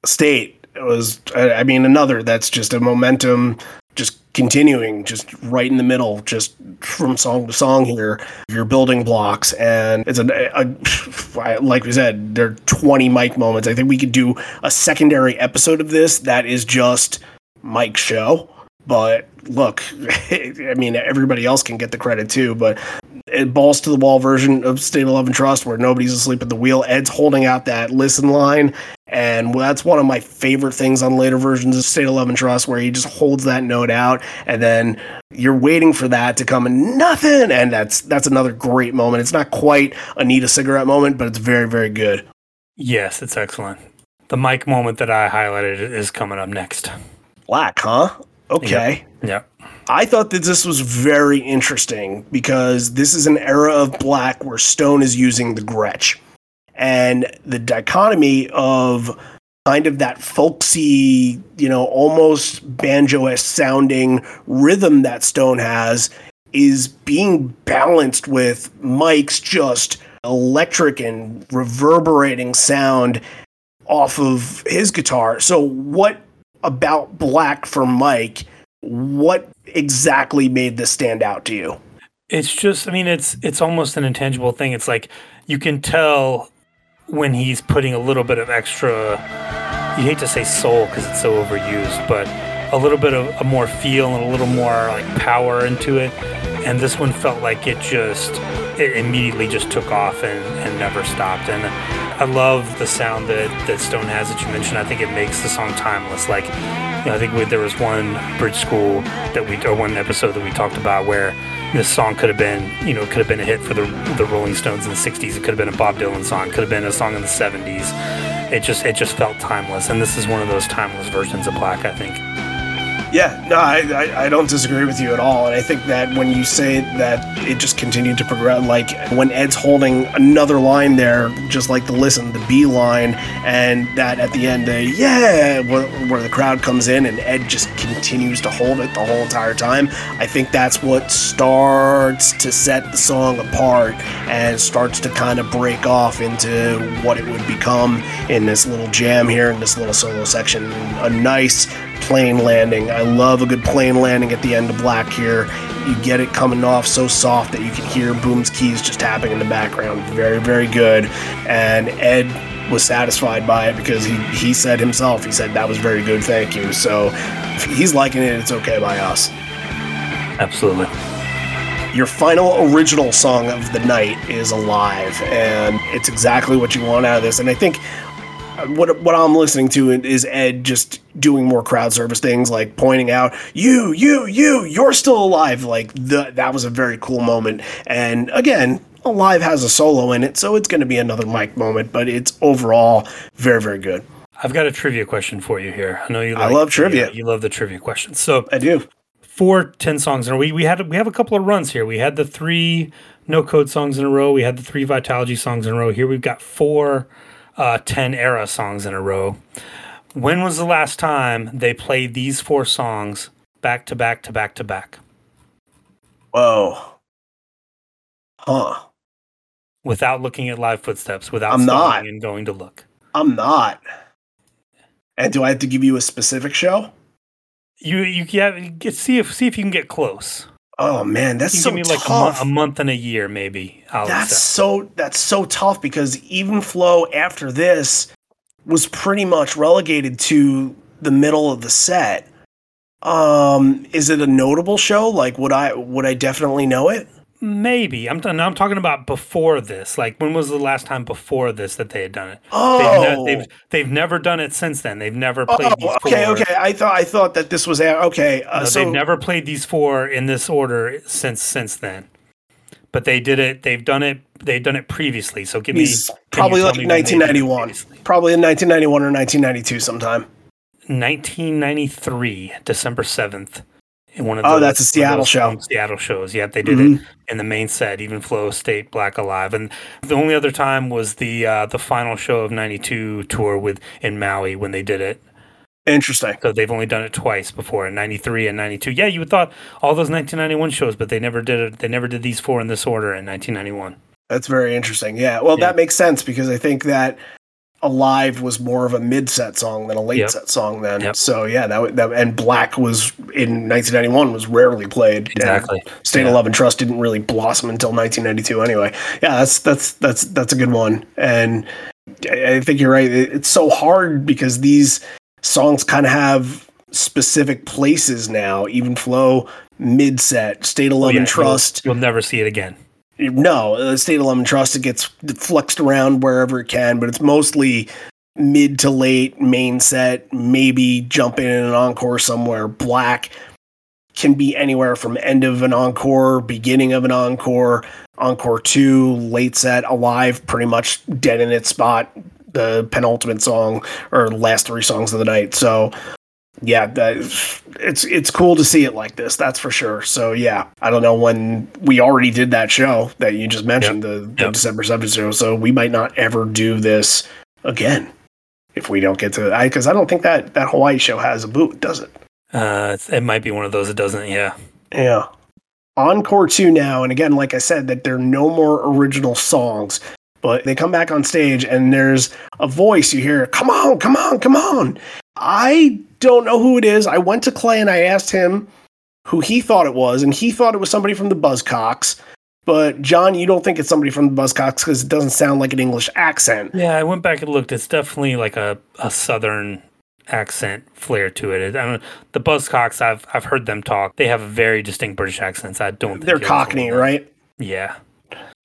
State was, I mean, another that's just a momentum, just continuing, just right in the middle, just from song to song here. Your building blocks, and it's a, a like we said, there are 20 Mike moments. I think we could do a secondary episode of this that is just Mike's show. But look, <laughs> I mean, everybody else can get the credit too. But it balls to the wall version of State of Love and Trust, where nobody's asleep at the wheel. Ed's holding out that listen line, and that's one of my favorite things on later versions of State of Love and Trust, where he just holds that note out, and then you're waiting for that to come and nothing, and that's that's another great moment. It's not quite a need a cigarette moment, but it's very very good. Yes, it's excellent. The Mike moment that I highlighted is coming up next. Black, huh? Okay. Yeah. I thought that this was very interesting because this is an era of black where Stone is using the Gretsch. And the dichotomy of kind of that folksy, you know, almost banjo sounding rhythm that Stone has is being balanced with Mike's just electric and reverberating sound off of his guitar. So, what about Black for Mike? What exactly made this stand out to you? It's just, I mean, it's it's almost an intangible thing. It's like you can tell when he's putting a little bit of extra. You hate to say soul because it's so overused, but a little bit of a more feel and a little more like power into it. And this one felt like it just it immediately just took off and, and never stopped. And I love the sound that, that Stone has that you mentioned. I think it makes the song timeless. Like, you know, I think we, there was one bridge school that we, or one episode that we talked about where this song could have been, you know, could have been a hit for the the Rolling Stones in the '60s. It could have been a Bob Dylan song. Could have been a song in the '70s. It just, it just felt timeless. And this is one of those timeless versions of Black. I think. Yeah, no, I, I, I don't disagree with you at all. And I think that when you say that it just continued to progress, like when Ed's holding another line there, just like the listen, the B line, and that at the end, uh, yeah, where, where the crowd comes in and Ed just continues to hold it the whole entire time. I think that's what starts to set the song apart and starts to kind of break off into what it would become in this little jam here in this little solo section. A nice plane landing. I love a good plane landing at the end of Black here. You get it coming off so soft that you can hear Boom's keys just tapping in the background. Very, very good. And Ed was satisfied by it because he, he said himself, he said, that was very good, thank you. So if he's liking it, it's okay by us. Absolutely. Your final original song of the night is Alive, and it's exactly what you want out of this. And I think what what I'm listening to is Ed just doing more crowd service things, like pointing out, "You, you, you, you're still alive." Like the, that was a very cool moment. And again, Alive has a solo in it, so it's going to be another Mike moment, but it's overall very, very good. I've got a trivia question for you here. I know you. I Like, love trivia. You love the trivia questions. So I do. Four ten songs in a row. We, we had we have a couple of runs here. We had the three no code songs in a row. We had the three Vitalogy songs in a row. Here we've got four uh, 10 era songs in a row. When was the last time they played these four songs back to back to back to back? Whoa. Huh. without looking at live footsteps, without I'm not. and going to look. I'm not. And do I have to give you a specific show? You you get see if see if you can get close. Oh man, that's so me like a, tough. mo- a month and a year, maybe. I'll That's so that's so tough because even flow after this was pretty much relegated to the middle of the set. Um, is it a notable show? Like, would I would I definitely know it? Maybe. I'm t- I'm talking about before this. Like when was the last time before this that they had done it? They've, Oh, ne- they've they've never done it since then. They've never played these oh okay, four. okay. I thought I thought that this was okay. Uh, No, so they've never played these four in this order since since then. But they did it. They've done it. They've done it previously. So give me he's can you probably like me when they did it 1991, probably in 1991 or 1992 sometime. 1993, December 7th. In one of Oh, those- that's a Seattle show. Seattle shows. Yeah, they did Mhm. it in the main set, even Flow State, Black Alive, and the only other time was the uh, the final show of '92 tour with in Maui when they did it. Interesting. So they've only done it twice before in '93 and '92. Yeah, you would thought all those 1991 shows, but they never did it. They never did these four in this order in 1991. That's very interesting. Yeah. Well, Yeah. that makes sense because I think that Alive was more of a mid-set song than a late Yep. set song then. Yep. So yeah, that, that and Black was in 1991 was rarely played. Exactly. State Yeah. of Love and Trust didn't really blossom until 1992 anyway. Yeah, that's that's that's that's a good one. And I I think you're right. It- It's so hard because these songs kind of have specific places now. Even flow mid set, State of Love Oh, yeah, and Trust. You'll, you'll never see it again. No, the state of trust it gets flexed around wherever it can, but it's mostly mid to late main set, maybe jump in an encore somewhere. Black can be anywhere from end of an encore, beginning of an encore, encore two, late set, alive, pretty much dead in its spot. The penultimate song or last three songs of the night. So yeah, that, it's it's cool to see it like this. That's for sure. So yeah, I don't know when we already did that show that you just mentioned, the, the Yep. December seventh show. So we might not ever do this again if we don't get to. I because I don't think that that Hawaii show has a boot, does it? Uh, it might be one of those that doesn't. Yeah. Yeah. Encore two now, and again, like I said, that there are no more original songs, but they come back on stage and there's a voice you hear, come on, come on, come on. I don't know who it is. I went to Clay and I asked him who he thought it was, and he thought it was somebody from the Buzzcocks. But John, you don't think it's somebody from the Buzzcocks because it doesn't sound like an English accent. Yeah, I went back and looked. It's definitely like a, a southern accent flair to it. I the Buzzcocks, I've I've heard them talk. They have a very distinct British accents. I don't. Think They're Cockney, one of them. right? Yeah.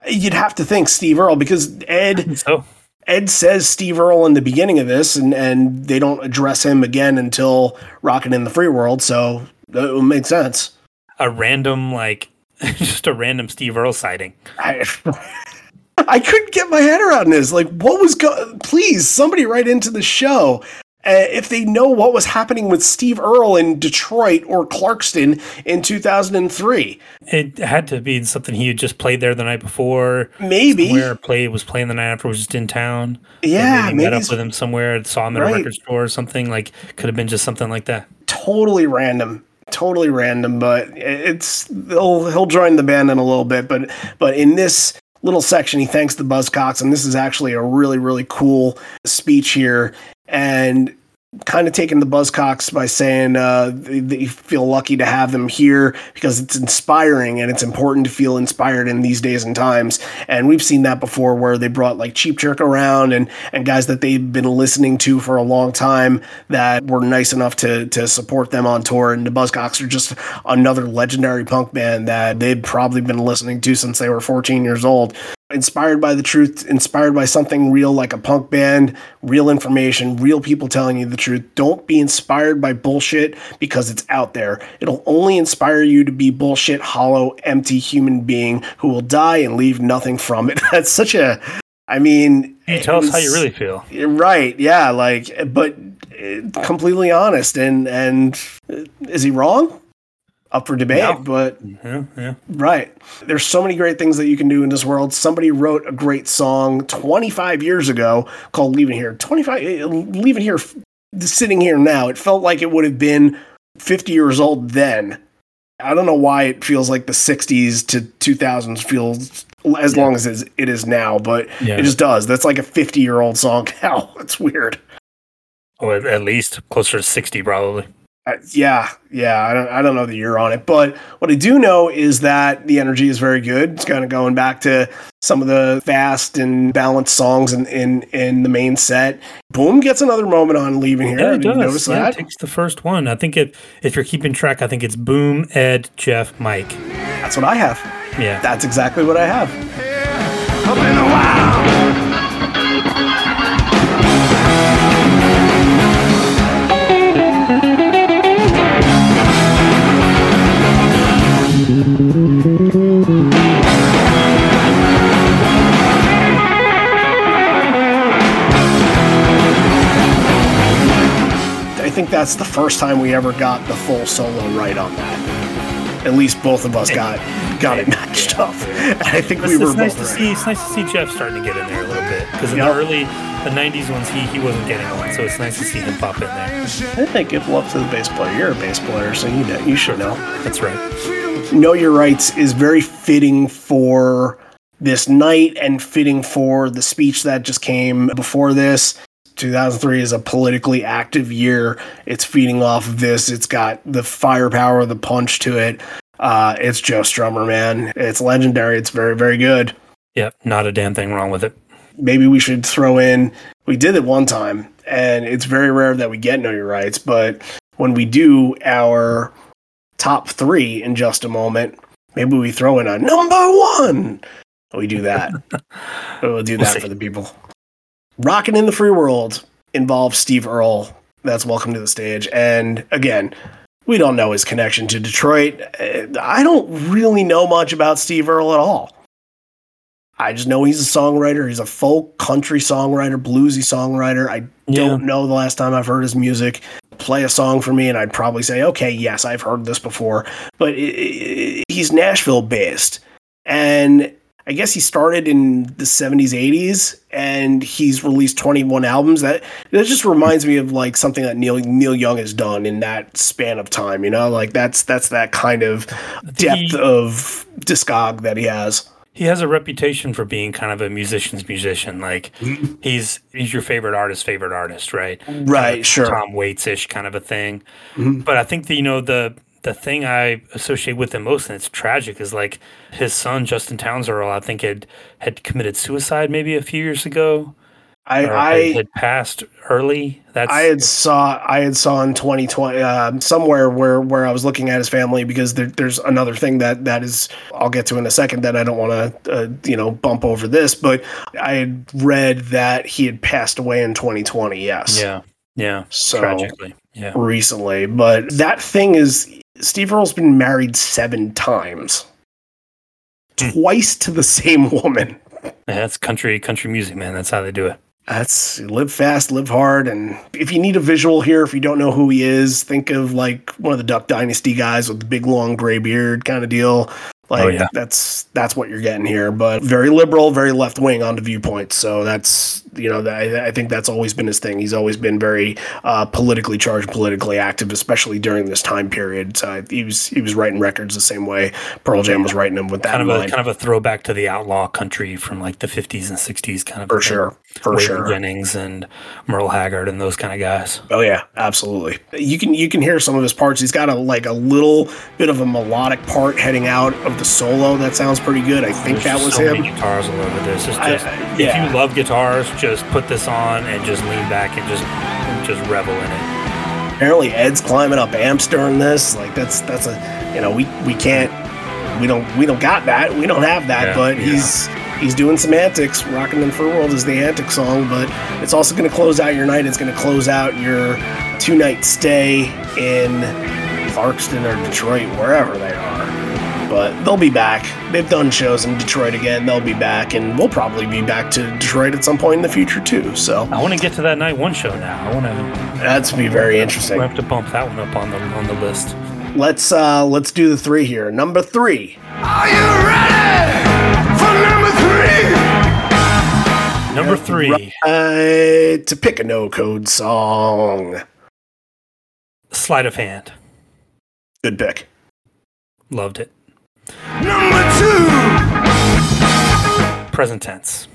You'd have to think Steve Earle because Ed <laughs> So Ed says Steve Earle in the beginning of this, and, and they don't address him again until Rockin' in the Free World, so it would make sense. a random like <laughs> just a random Steve Earle sighting. I, <laughs> I couldn't get my head around this. Like, what was going? Please, somebody write into the show Uh, if they know what was happening with Steve Earle in Detroit or Clarkston in 2003. It had to be something he had just played there the night before. Maybe, Where play was playing the night after was just in town. yeah, maybe maybe met up with him somewhere, saw him at Right. a record store or something. Like could have been just something like that. totally random totally random but it's he'll he'll join the band in a little bit but but in this little section he thanks the buzzcocks and this is actually a really really cool speech here. And kind of taking the buzzcocks by saying uh, they, feel lucky to have them here because it's inspiring and it's important to feel inspired in these days and times. And we've seen that before where they brought like Cheap Trick around and and guys that they've been listening to for a long time that were nice enough to to support them on tour. And the buzzcocks are just another legendary punk band that they've probably been listening to since they were 14 years old inspired by the truth, inspired by something real like a punk band, real information, real people telling you the truth. Don't be inspired by bullshit because it's out there. It'll only inspire you to be bullshit, hollow, empty human being who will die and leave nothing from it. <laughs> That's such a I mean, You tell us how you really feel. Right. Yeah. Like, but uh, completely honest. And and uh, is he wrong? Up for debate. No. But Yeah, yeah. right, there's so many great things that you can do in this world. Somebody wrote a great song 25 years ago called "Leaving Here." 25, uh, leaving here, sitting here now. It felt like it would have been 50 years old then. I don't know why it feels like the 60s to 2000s feels as long as it's- now, but Yeah. it just does. That's like a 50 year old song <laughs> now. It's weird. At- at least closer to 60, probably. Uh, yeah, yeah. I don't, I don't know the year on it, but what I do know is that the energy is very good. It's kind of going back to some of the fast and balanced songs in, in, in the main set. Boom gets another moment on leaving here. Yeah, it Did you does. notice Yeah, it that? takes the first one. I think if if you're keeping track, I think it's Boom, Ed, Jeff, Mike. That's what I have. Yeah. That's exactly what I have. Think that's the first time we ever got the full solo right on that. At least both of us got got it matched up. And I think It's, we were it's nice both to right. see. It's nice to see Jeff starting to get in there a little bit because in Yeah. the early, the '90s ones, he he wasn't getting one. So it's nice to see him pop in there. I think give love to the bass player. You're a bass player, so you know, you should know. That's right. Know Your Rights is very fitting for this night and fitting for the speech that just came before this. 2003 is a politically active year. It's feeding off of this. It's got the firepower, the punch to it. Uh, it's Joe Strummer, man. It's legendary. It's very, very good. Yep. Not a damn thing wrong with it. maybe we should throw in we did it one time and it's very rare that we get know your rights but when we do our top three in just a moment maybe we throw in a number one we do that <laughs> we'll do We'll that for the people rocking in the free world involves steve earle that's welcome to the stage and again we don't know his connection to detroit Uh, i don't really know much about steve earle at all I just know he's a songwriter. He's a folk country songwriter, bluesy songwriter. I Yeah. don't know the last time I've heard his music. Play a song for me, and I'd probably say, okay, yes, I've heard this before. But i i he's Nashville based. And I guess he started in the 70s, 80s, and he's released 21 albums. That that just reminds me of like something that Neil Neil Young has done in that span of time. You know, like that's that's that kind of depth He- of discog that he has. He has a reputation for being kind of a musician's musician. Like Mm-hmm. he's he's your favorite artist, favorite artist, right? Right, sure. Tom Waits ish kind of a thing. Mhm. But I think that you know the the thing I associate with him most, and it's tragic, is like his son Justin Townes Earle. I think had had committed suicide maybe a few years ago. I I had, passed early. That's I had saw I had saw in 2020 um, somewhere where where I was looking at his family because there, there's another thing that that is I'll get to in a second that I don't want to uh, you know bump over this but I had read that he had passed away in 2020 yes yeah yeah so tragically yeah recently but that thing is Steve Earle's been married seven times Hmm. twice to the same woman Yeah, that's country country music, man. That's how they do it. That's live fast, live hard, and if you need a visual here, if you don't know who he is, think of like one of the Duck Dynasty guys with the big long gray beard kind of deal. Like Oh, yeah. that's that's what you're getting here, but very liberal, very left wing on the viewpoints. So that's you know I, I think that's always been his thing. He's always been very uh, politically charged, politically active, especially during this time period. So he was he was writing records the same way Pearl Jam was writing them with that Kind of a kind of a throwback to the outlaw country from like the fifties and sixties, kind of for sure, for Waylon sure. Jennings and Merle Haggard and those kind of guys. Oh yeah, absolutely. You can you can hear some of his parts. He's got a like a little bit of a melodic part heading out of the solo. That sounds pretty good. I think There's that was so him. Many guitars all over this. It's just, I- if yeah. you love guitars, just put this on and just lean back and just just revel in it. Apparently Ed's climbing up amps during this. Like that's that's a you know we we can't we don't we don't got that. We don't have that. Yeah, but yeah. he's he's doing some antics. Rocking in for World is the antic song, but it's also going to close out your night. It's going to close out your two night stay in Clarkston or Detroit, wherever they are. But they'll be back. They've done shows in Detroit again. They'll be back, and we'll probably be back to Detroit at some point in the future too. So I want to get to that night one show now. I want to. that's be very interesting. We have to bump that one up on the on the list. Let's uh let's do the three here. Number three. Are you Number three, Uh, to pick a no code song. sleight of hand. Good pick. Loved it. Number two. present tense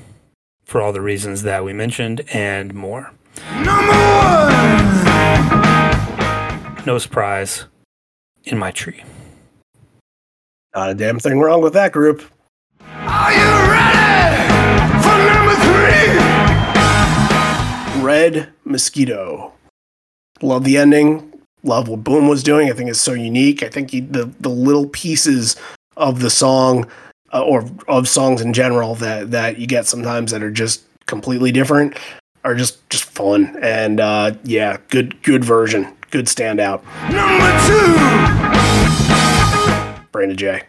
for all the reasons that we mentioned and more. Number one. No surprise in my tree. Not a damn thing wrong with that group. Are you ready Red Mosquito. Love the ending. Love what Boom was doing. I think it's so unique. I think he, the the little pieces of the song uh, or of songs in general that that you get sometimes that are just completely different are just just fun and uh, yeah, good good version, good standout. Number two. Brain of J.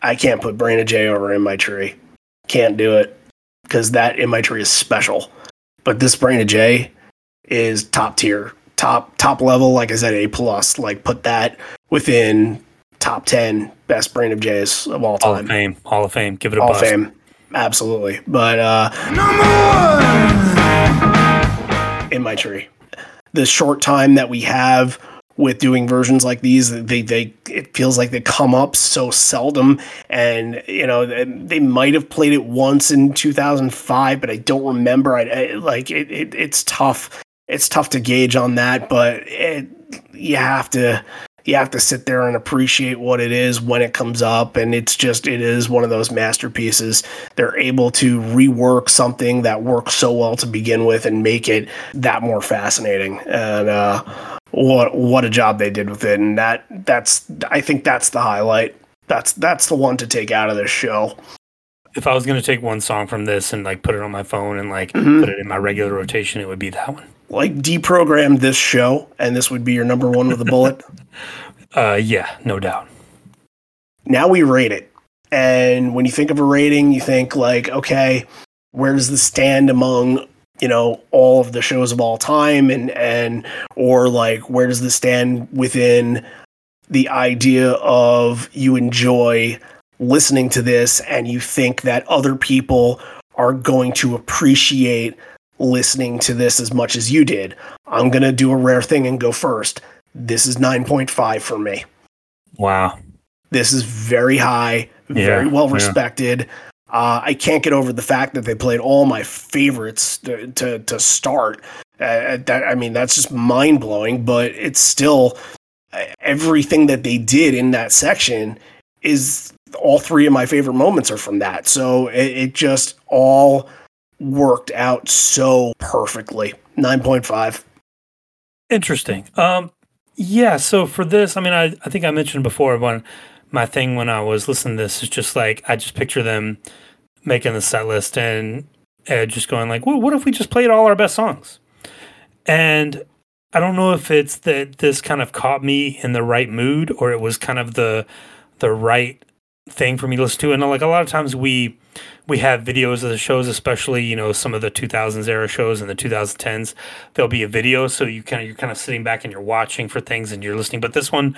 I can't put Brain of J over in my tree. Can't do it because that in my tree is special. But this Brain of J is top tier, top top level. Like I said, A plus. Like put that within top ten best Brain of J's of all time. Hall of. Fame. Hall of Fame. Give it a Hall of. Fame, absolutely. But uh, Number one. in my tree. The short time that we have with doing versions like these, they they it feels like they come up so seldom, and you know they, might have played it once in 2005, but I don't remember. I, I like it, it. It's tough. It's tough to gauge on that, but it, you have to you have to sit there and appreciate what it is when it comes up and it's just it is one of those masterpieces they're able to rework something that works so well to begin with and make it that more fascinating and uh what what a job they did with it and that that's i think that's the highlight that's that's the one to take out of this show If I was gonna take one song from this and like put it on my phone and like Mhm. put it in my regular rotation, it would be that one. like deprogram this show and this would be your number one with a bullet <laughs> Uh, yeah, no doubt. now we rate it. And when you think of a rating, you think like, okay, where does this stand among, you know, all of the shows of all time and and or like where does this stand within the idea of you enjoy listening to this and you think that other people are going to appreciate listening to this as much as you did. I'm going to do a rare thing and go first. This is 9.5 for me. Wow. This is very high, Yeah, very well yeah. Uh, I can't get over the fact that they played all my favorites to to, to start. Uh, that I mean, that's just mind blowing. But it's still uh, everything that they did in that section is all three of my favorite moments are from that. So it, it just all worked out so perfectly. Nine point five. Interesting. Um, yeah. So for this, I mean, I, I think I mentioned before when my thing when I was listening to this is just like I just picture them making the set list and just going like, well, what if we just played all our best songs? And I don't know if it's that this kind of caught me in the right mood or it was kind of the the right thing for me to listen to. And like a lot of times we we have videos of the shows, especially you know some of the 2000s era shows and the 2010s. There'll be a video, so you kind of you're kind of sitting back and you're watching for things and you're listening. But this one,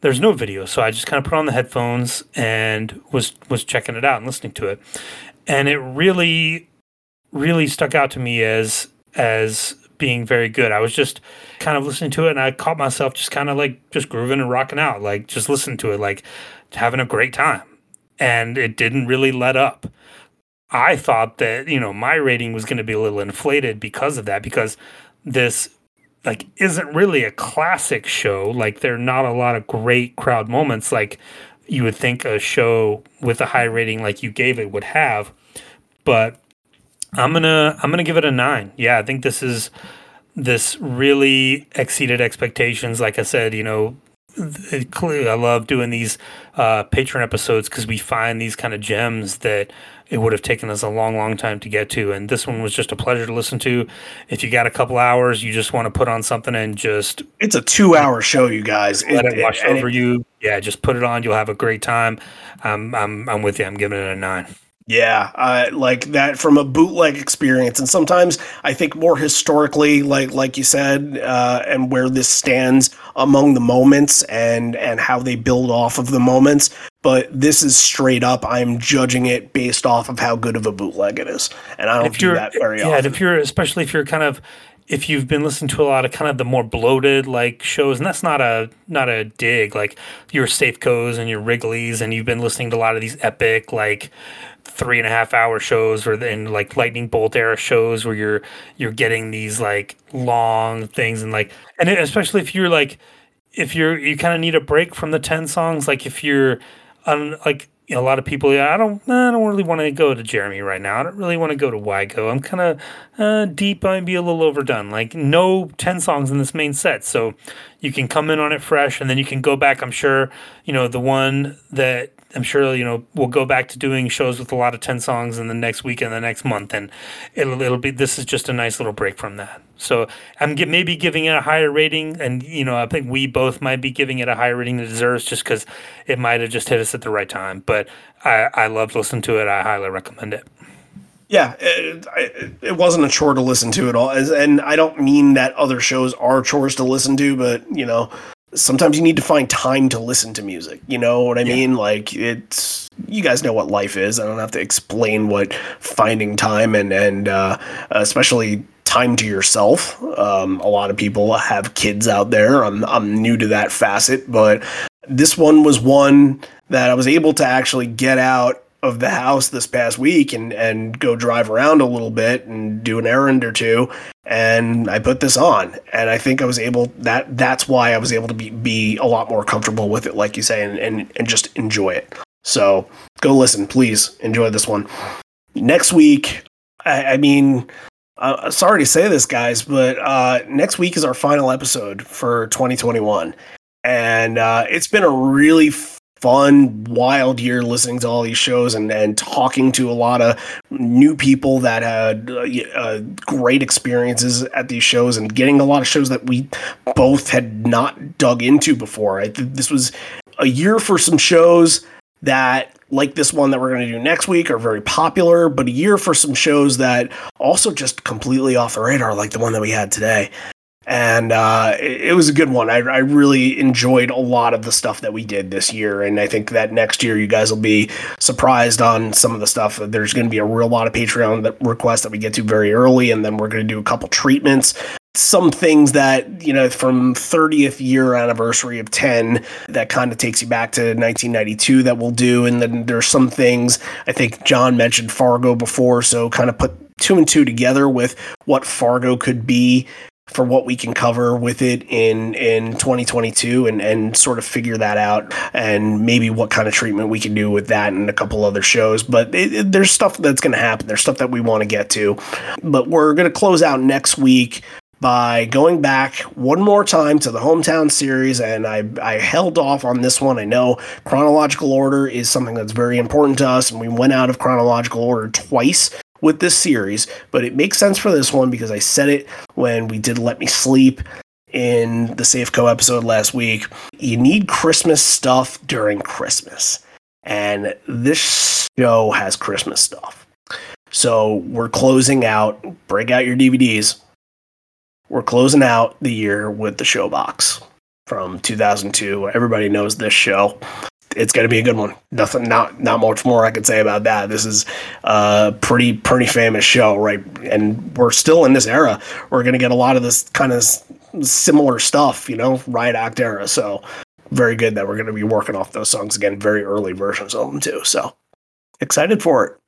there's no video, so I just kind of put on the headphones and was was checking it out and listening to it, and it really, really stuck out to me as as being very good. I was just kind of listening to it and I caught myself just kind of like just grooving and rocking out, like just listening to it, like having a great time. And it didn't really let up. I thought that, you know, my rating was going to be a little inflated because of that, because this like isn't really a classic show. Like there are not a lot of great crowd moments like you would think a show with a high rating like you gave it would have. But I'm gonna I'm gonna give it a nine. Yeah, I think this is this really exceeded expectations. Like I said, you know, clearly I love doing these uh, patron episodes because we find these kind of gems that it would have taken us a long, long time to get to. And this one was just a pleasure to listen to. If you got a couple hours, you just want to put on something and just It's a two hour show, you guys. let it, wash and over you. Yeah, just put it on. You'll have a great time. I'm I'm I'm with you. I'm giving it a nine. Yeah, uh, like that from a bootleg experience, and sometimes I think more historically, like like you said, uh, and where this stands among the moments and and how they build off of the moments. But this is straight up. I'm judging it based off of how good of a bootleg it is, and I don't if do you're that very yeah, often. and if you're especially if you're kind of if you've been listening to a lot of kind of the more bloated like shows, and that's not a not a dig, like your Safecos and your Wrigleys, and you've been listening to a lot of these epic like three and a half hour shows or then like lightning bolt era shows where you're you're getting these like long things and like and especially if you're like if you're you kind of need a break from the 10 songs like if you're on like you know, a lot of people, yeah, I don't, I don't really want to go to Jeremy right now. I don't really want to go to Why Go. I'm kind of uh, deep. I might be a little overdone. Like no ten songs in this main set, so you can come in on it fresh, and then you can go back. I'm sure, you know, the one that I'm sure you know we'll go back to doing shows with a lot of ten songs in the next week and the next month, and it'll it'll be this is just a nice little break from that. So I'm maybe giving it a higher rating, and you know I think we both might be giving it a higher rating than it deserves, just because it might have just hit us at the right time. But I I loved listening to it. I highly recommend it. Yeah, it, it, it wasn't a chore to listen to at all, and I don't mean that other shows are chores to listen to, but you know sometimes you need to find time to listen to music. You know what I yeah. mean? Like it's you guys know what life is. I don't have to explain what finding time and and uh, especially time to yourself. Um, a lot of people have kids out there. I'm I'm new to that facet, but this one was one that I was able to actually get out of the house this past week and and go drive around a little bit and do an errand or two and I put this on and I think I was able that that's why I was able to be be a lot more comfortable with it like you say and and, and just enjoy it. So go listen, please enjoy this one. Next week, I, I mean, uh, sorry to say this, guys, but uh, next week is our final episode for 2021, and uh, it's been a really fun, wild year listening to all these shows and, and talking to a lot of new people that had uh, uh, great experiences at these shows and getting a lot of shows that we both had not dug into before. I th- this was a year for some shows that like this one that we're going to do next week are very popular, but a year for some shows that also just completely off the radar, like the one that we had today and uh, it, it, was a good one. I, I, really enjoyed a lot of the stuff that we did this year, and I think that next year you guys will be surprised on some of the stuff. There's going to be a real lot of Patreon requests that we get to very early, and then we're going to do a couple treatments. Some things that, you know, from 30th year anniversary of 10 that kind of takes you back to 1992 that we'll do. And then there's some things I think John mentioned Fargo before. So kind of put two and two together with what Fargo could be for what we can cover with it in in 2022 and and sort of figure that out and maybe what kind of treatment we can do with that and a couple other shows. But it, it, there's stuff that's going to happen. There's stuff that we want to get to. But we're going to close out next week by going back one more time to the hometown series. And I, I held off on this one. I know chronological order is something that's very important to us and we went out of chronological order twice with this series, but it makes sense for this one because I said it when we did Let Me Sleep in the Safeco episode last week. You need Christmas stuff during Christmas. And this show has Christmas stuff. So we're closing out, break out your DVDs. We're closing out the year with the Showbox from 2002. Everybody knows this show it's going to be a good one. Nothing, not not much more I could say about that. This is a pretty pretty famous show, right? And we're still in this era. We're going to get a lot of this kind of similar stuff, you know, Riot Act era. So very good that we're going to be working off those songs again, very early versions of them too. So excited for it.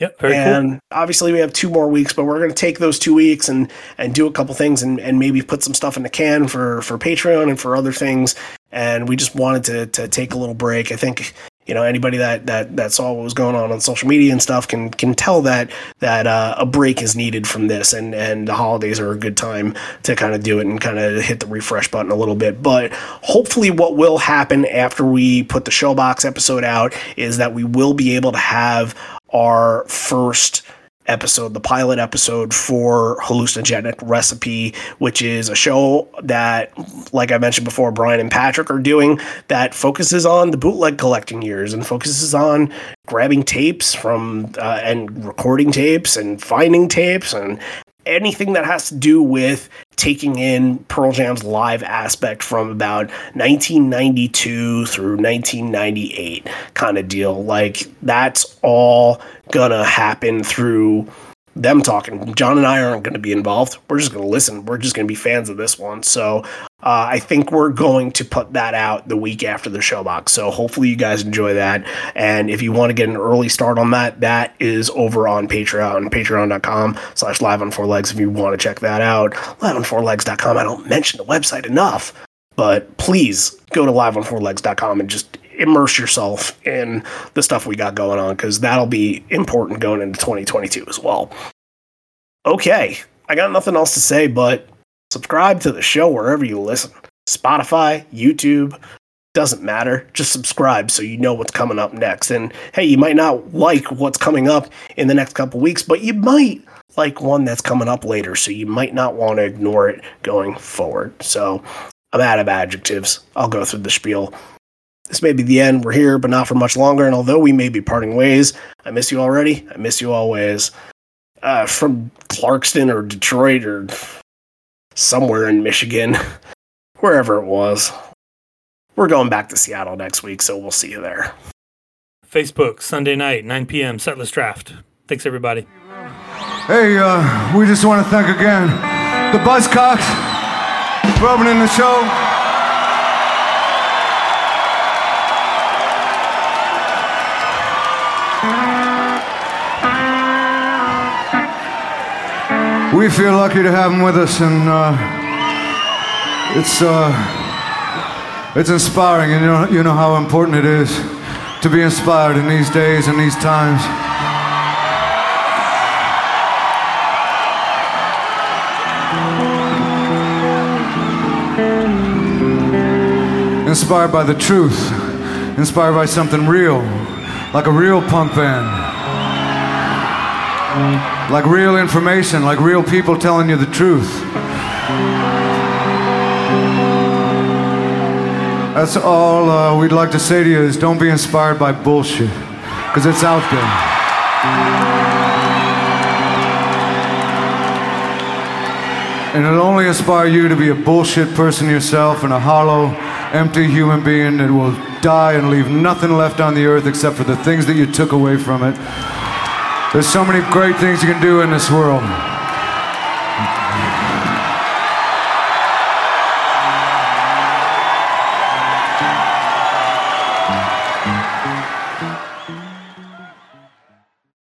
Yep, very and cool. obviously we have two more weeks, but we're going to take those two weeks and and do a couple things and, and maybe put some stuff in the can for for Patreon and for other things. And we just wanted to to take a little break. I think you know anybody that that that saw what was going on on social media and stuff can can tell that that uh, a break is needed from this and and the holidays are a good time to kind of do it and kind of hit the refresh button a little bit but hopefully what will happen after we put the showbox episode out is that we will be able to have our first episode, the pilot episode for Hallucinogenic Recipe, which is a show that, like I mentioned before, Brian and Patrick are doing that focuses on the bootleg collecting years and focuses on grabbing tapes from uh, and recording tapes and finding tapes and anything that has to do with taking in Pearl Jam's live aspect from about 1992 through 1998 kind of deal. Like that's all gonna happen through them talking. John and I aren't going to be involved. We're just going to listen. We're just going to be fans of this one. So uh, I think we're going to put that out the week after the showbox. So hopefully you guys enjoy that. And if you want to get an early start on that, that is over on Patreon, patreon.com slash live on four legs if you want to check that out. Live on four legs.com. I don't mention the website enough, but please go to liveonfourlegs.com and just immerse yourself in the stuff we got going on because that'll be important going into 2022 as well. Okay, I got nothing else to say, but subscribe to the show wherever you listen Spotify, YouTube, doesn't matter. Just subscribe so you know what's coming up next. And hey, you might not like what's coming up in the next couple weeks, but you might like one that's coming up later. So you might not want to ignore it going forward. So I'm out of adjectives. I'll go through the spiel. This may be the end. We're here, but not for much longer. And although we may be parting ways, I miss you already. I miss you always. Uh, from Clarkston or Detroit or somewhere in Michigan, <laughs> wherever it was. We're going back to Seattle next week, so we'll see you there. Facebook, Sunday night, 9 p.m., Setlist Draft. Thanks, everybody. Hey, uh, we just want to thank again the Buzzcocks for opening the show. We feel lucky to have them with us, and uh, it's uh, it's inspiring. And you know, you know how important it is to be inspired in these days and these times. Inspired by the truth, inspired by something real, like a real punk band. Like real information, like real people telling you the truth. That's all uh, we'd like to say to you is don't be inspired by bullshit, because it's out there. And it'll only inspire you to be a bullshit person yourself and a hollow, empty human being that will die and leave nothing left on the earth except for the things that you took away from it. There's so many great things you can do in this world.